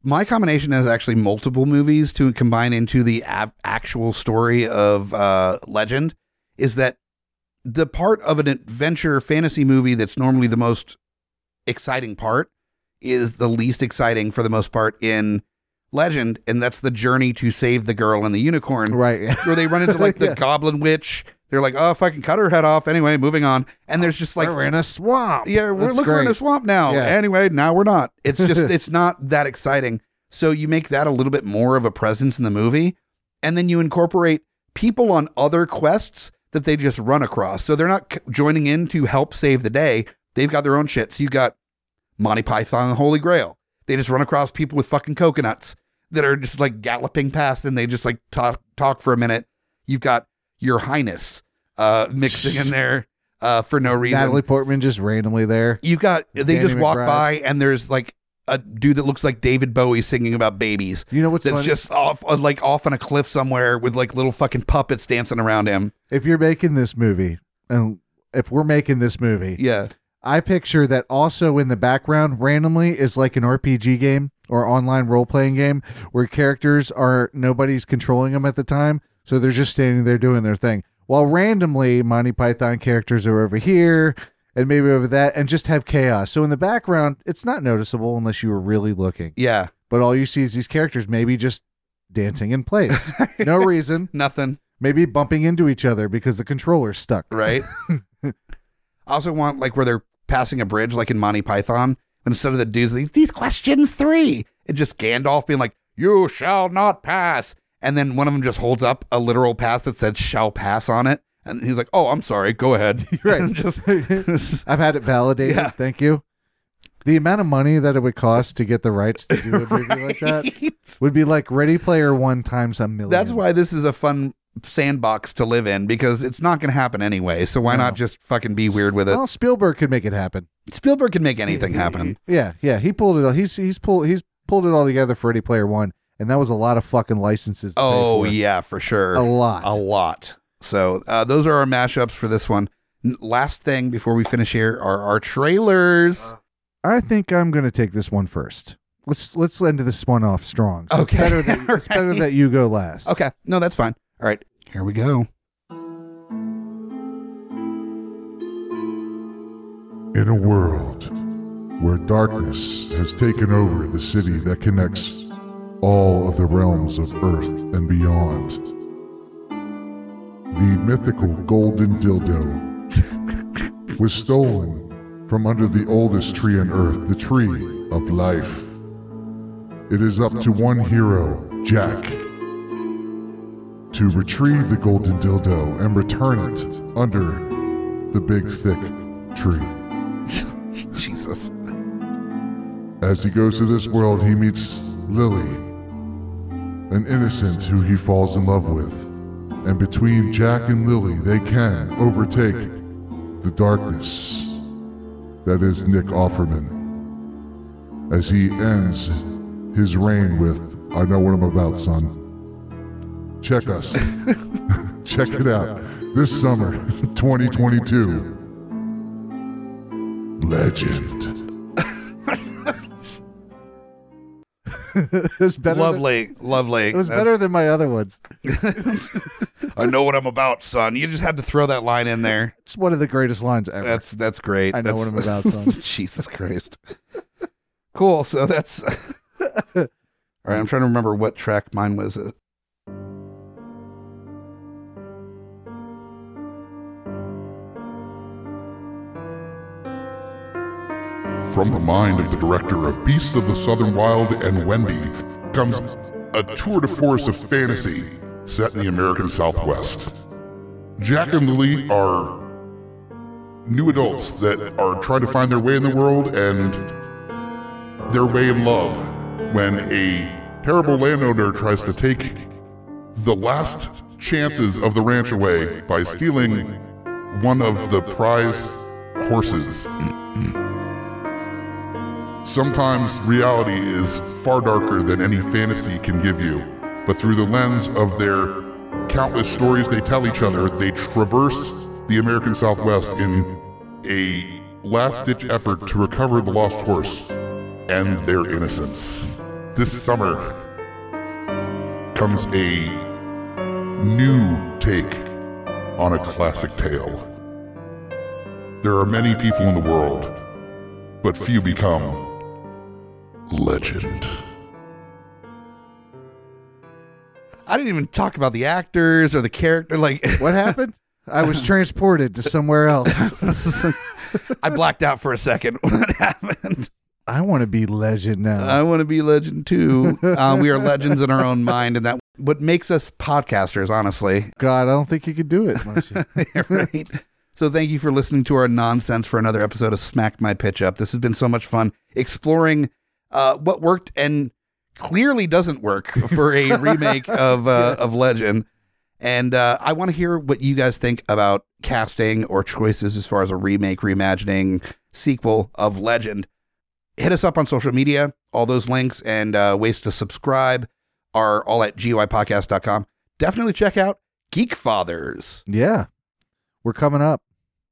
My combination has actually multiple movies to combine into the av- actual story of uh, Legend. Is that the part of an adventure fantasy movie that's normally the most exciting part is the least exciting for the most part in Legend, and that's the journey to save the girl and the unicorn. right Where they run into like the Yeah. goblin witch. They're like, oh, if I can cut her head off. Anyway, moving on. And there's just like we're in a swamp yeah, we're That's look, we're in a swamp now. Yeah. Anyway, now we're not. It's just it's not that exciting. So you make that a little bit more of a presence in the movie, and then you incorporate people on other quests that they just run across. So they're not c- joining in to help save the day. They've got their own shit. So you got Monty Python and the Holy Grail. They just run across people with fucking coconuts that are just like galloping past, and they just like talk talk for a minute. You've got Your Highness uh, mixing in there uh, for no reason. natalie portman just randomly there You got they Danny just walk McBride. by and there's like a dude that looks like David Bowie singing about babies. you know what's That's funny just off uh, like off on a cliff somewhere with like little fucking puppets dancing around him. if you're making this movie and if we're making this movie Yeah. I picture that also in the background randomly is like an RPG game or online role playing game where characters are nobody's controlling them at the time, so they're just standing there doing their thing. While randomly Monty Python characters are over here and maybe over that and just have chaos. So in the background, it's not noticeable unless you were really looking. Yeah. But all you see is these characters maybe just dancing in place. no reason. Nothing. Maybe bumping into each other because the controller's stuck. Right. I also want like where they're passing a bridge like in Monty Python. And instead of the dudes, these, these questions three, it just Gandalf being like, You shall not pass. And then one of them just holds up a literal pass that said shall pass on it. And he's like, Oh, I'm sorry, go ahead. Right. Just I've had it validated. Yeah. Thank you. The amount of money that it would cost to get the rights to do a movie like that would be like Ready Player One times a million. That's why this is a fun sandbox to live in because it's not going to happen anyway. So why No. not just fucking be weird with it? Well, Spielberg could make it happen. Spielberg can make anything happen. Yeah, yeah. He pulled it. all He's he's pulled he's pulled it all together for Ready Player One, and that was a lot of fucking licenses. To Oh for. yeah, for sure. a lot. A lot. So uh, those are our mashups for this one. N- Last thing before we finish here are our trailers. I think I'm going to take this one first. Let's let's end this one off strong. So Okay. It's better, that, it's better that you go last. okay, no, that's fine. All right, here we go. In a world where darkness has taken over the city that connects all of the realms of Earth and beyond, the mythical golden dildo was stolen from under the oldest tree on Earth, the tree of life. It is up to one hero, Jack, to retrieve the golden dildo and return it under the big thick tree. Jesus. As he goes to this world, he meets Lily, an innocent who he falls in love with. And between Jack and Lily, they can overtake the darkness that is Nick Offerman. As he ends his reign with, I know what I'm about, son. Check us. Check it out. This summer, 2022. Legend. it was better. Than, lovely, lovely. it was That's- better than my other ones. I know what I'm about, son. You just had to throw that line in there. It's one of the greatest lines ever. That's that's great. I know That's- what I'm about, son. Jesus Christ. Cool. So that's all right. I'm trying to remember what track mine was. From the mind of the director of Beasts of the Southern Wild and Wendy comes a tour de force of fantasy set in the American Southwest. Jack and Lily are new adults that are trying to find their way in the world and their way in love when a terrible landowner tries to take the last chances of the ranch away by stealing one of the prize horses. Sometimes reality is far darker than any fantasy can give you, but through the lens of their countless stories they tell each other, they traverse the American Southwest in a last ditch effort to recover the lost horse and their innocence. This summer comes a new take on a classic tale. There are many people in the world, but few become legend. I didn't even talk about the actors or the character. Like, what happened? I was transported to somewhere else. I blacked out for a second. What happened? I want to be legend now. I want to be legend too. Uh, we are legends in our own mind, and that what makes us podcasters, honestly. God, I don't think you could do it. right. So thank you for listening to our nonsense for another episode of Smack My Pitch Up. This has been so much fun exploring uh, what worked and clearly doesn't work for a remake of uh, of Legend. And uh, I want to hear what you guys think about casting or choices as far as a remake, reimagining, sequel of Legend. Hit us up on social media. All those links and uh, ways to subscribe are all at guipodcast.com. Definitely check out Geek Fathers. yeah, we're coming up.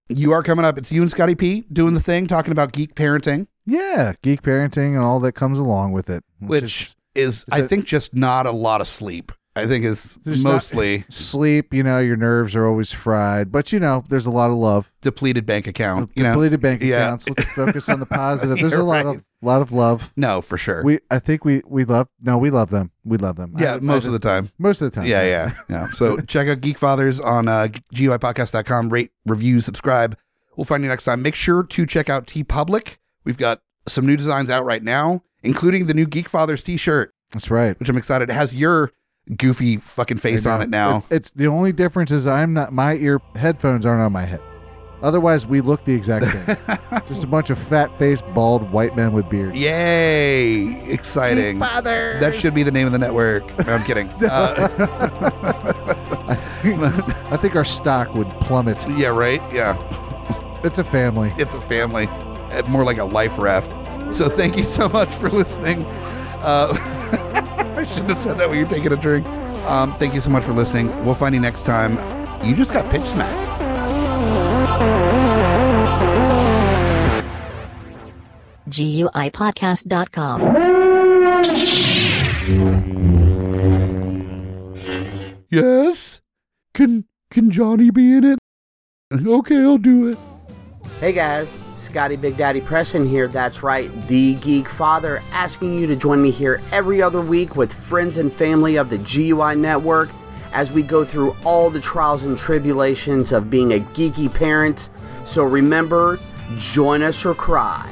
You are coming up. It's you and Scotty P doing the thing, talking about geek parenting, Yeah, geek parenting and all that comes along with it. which is, I it- think, just not a lot of sleep. I think is There's not- mostly sleep. You know, your nerves are always fried, but you know, there's a lot of love. depleted bank account. You know, Depleted bank Yeah. accounts. Let's focus on the positive. There's a lot right. of lot of love. no, for sure. We, I think we we love. No, we love them. We love them. yeah, I- most I- of the time. most of the time. Yeah, yeah, yeah. So check out Geek Fathers on uh, GUIPodcast.com. Rate, review, subscribe. We'll find you next time. Make sure to check out TeePublic. We've got some new designs out right now, including the new Geek Fathers T-shirt, That's right. which I'm excited. It has your goofy fucking face on it now. It- it's the only difference is I'm not. My ear headphones aren't on my head. Otherwise, we look the exact same. Just a bunch of fat-faced, bald white men with beards. Yay! Exciting. fathers. That should be the name of the network. No, I'm kidding. Uh, I think our stock would plummet. yeah, right? Yeah. It's a family. It's a family. Uh, more like a life raft. So thank you so much for listening. Uh, I should have said that when you're taking a drink. Um, thank you so much for listening. We'll find you next time. You just got pitch smacked. GUIPodcast.com. Yes? Can can Johnny be in it? Okay, I'll do it. Hey guys. Scotty Big Daddy Preston here. That's right, the Geek Father, asking you to join me here every other week with friends and family of the GUI Network as we go through all the trials and tribulations of being a geeky parent. So remember, join us or cry.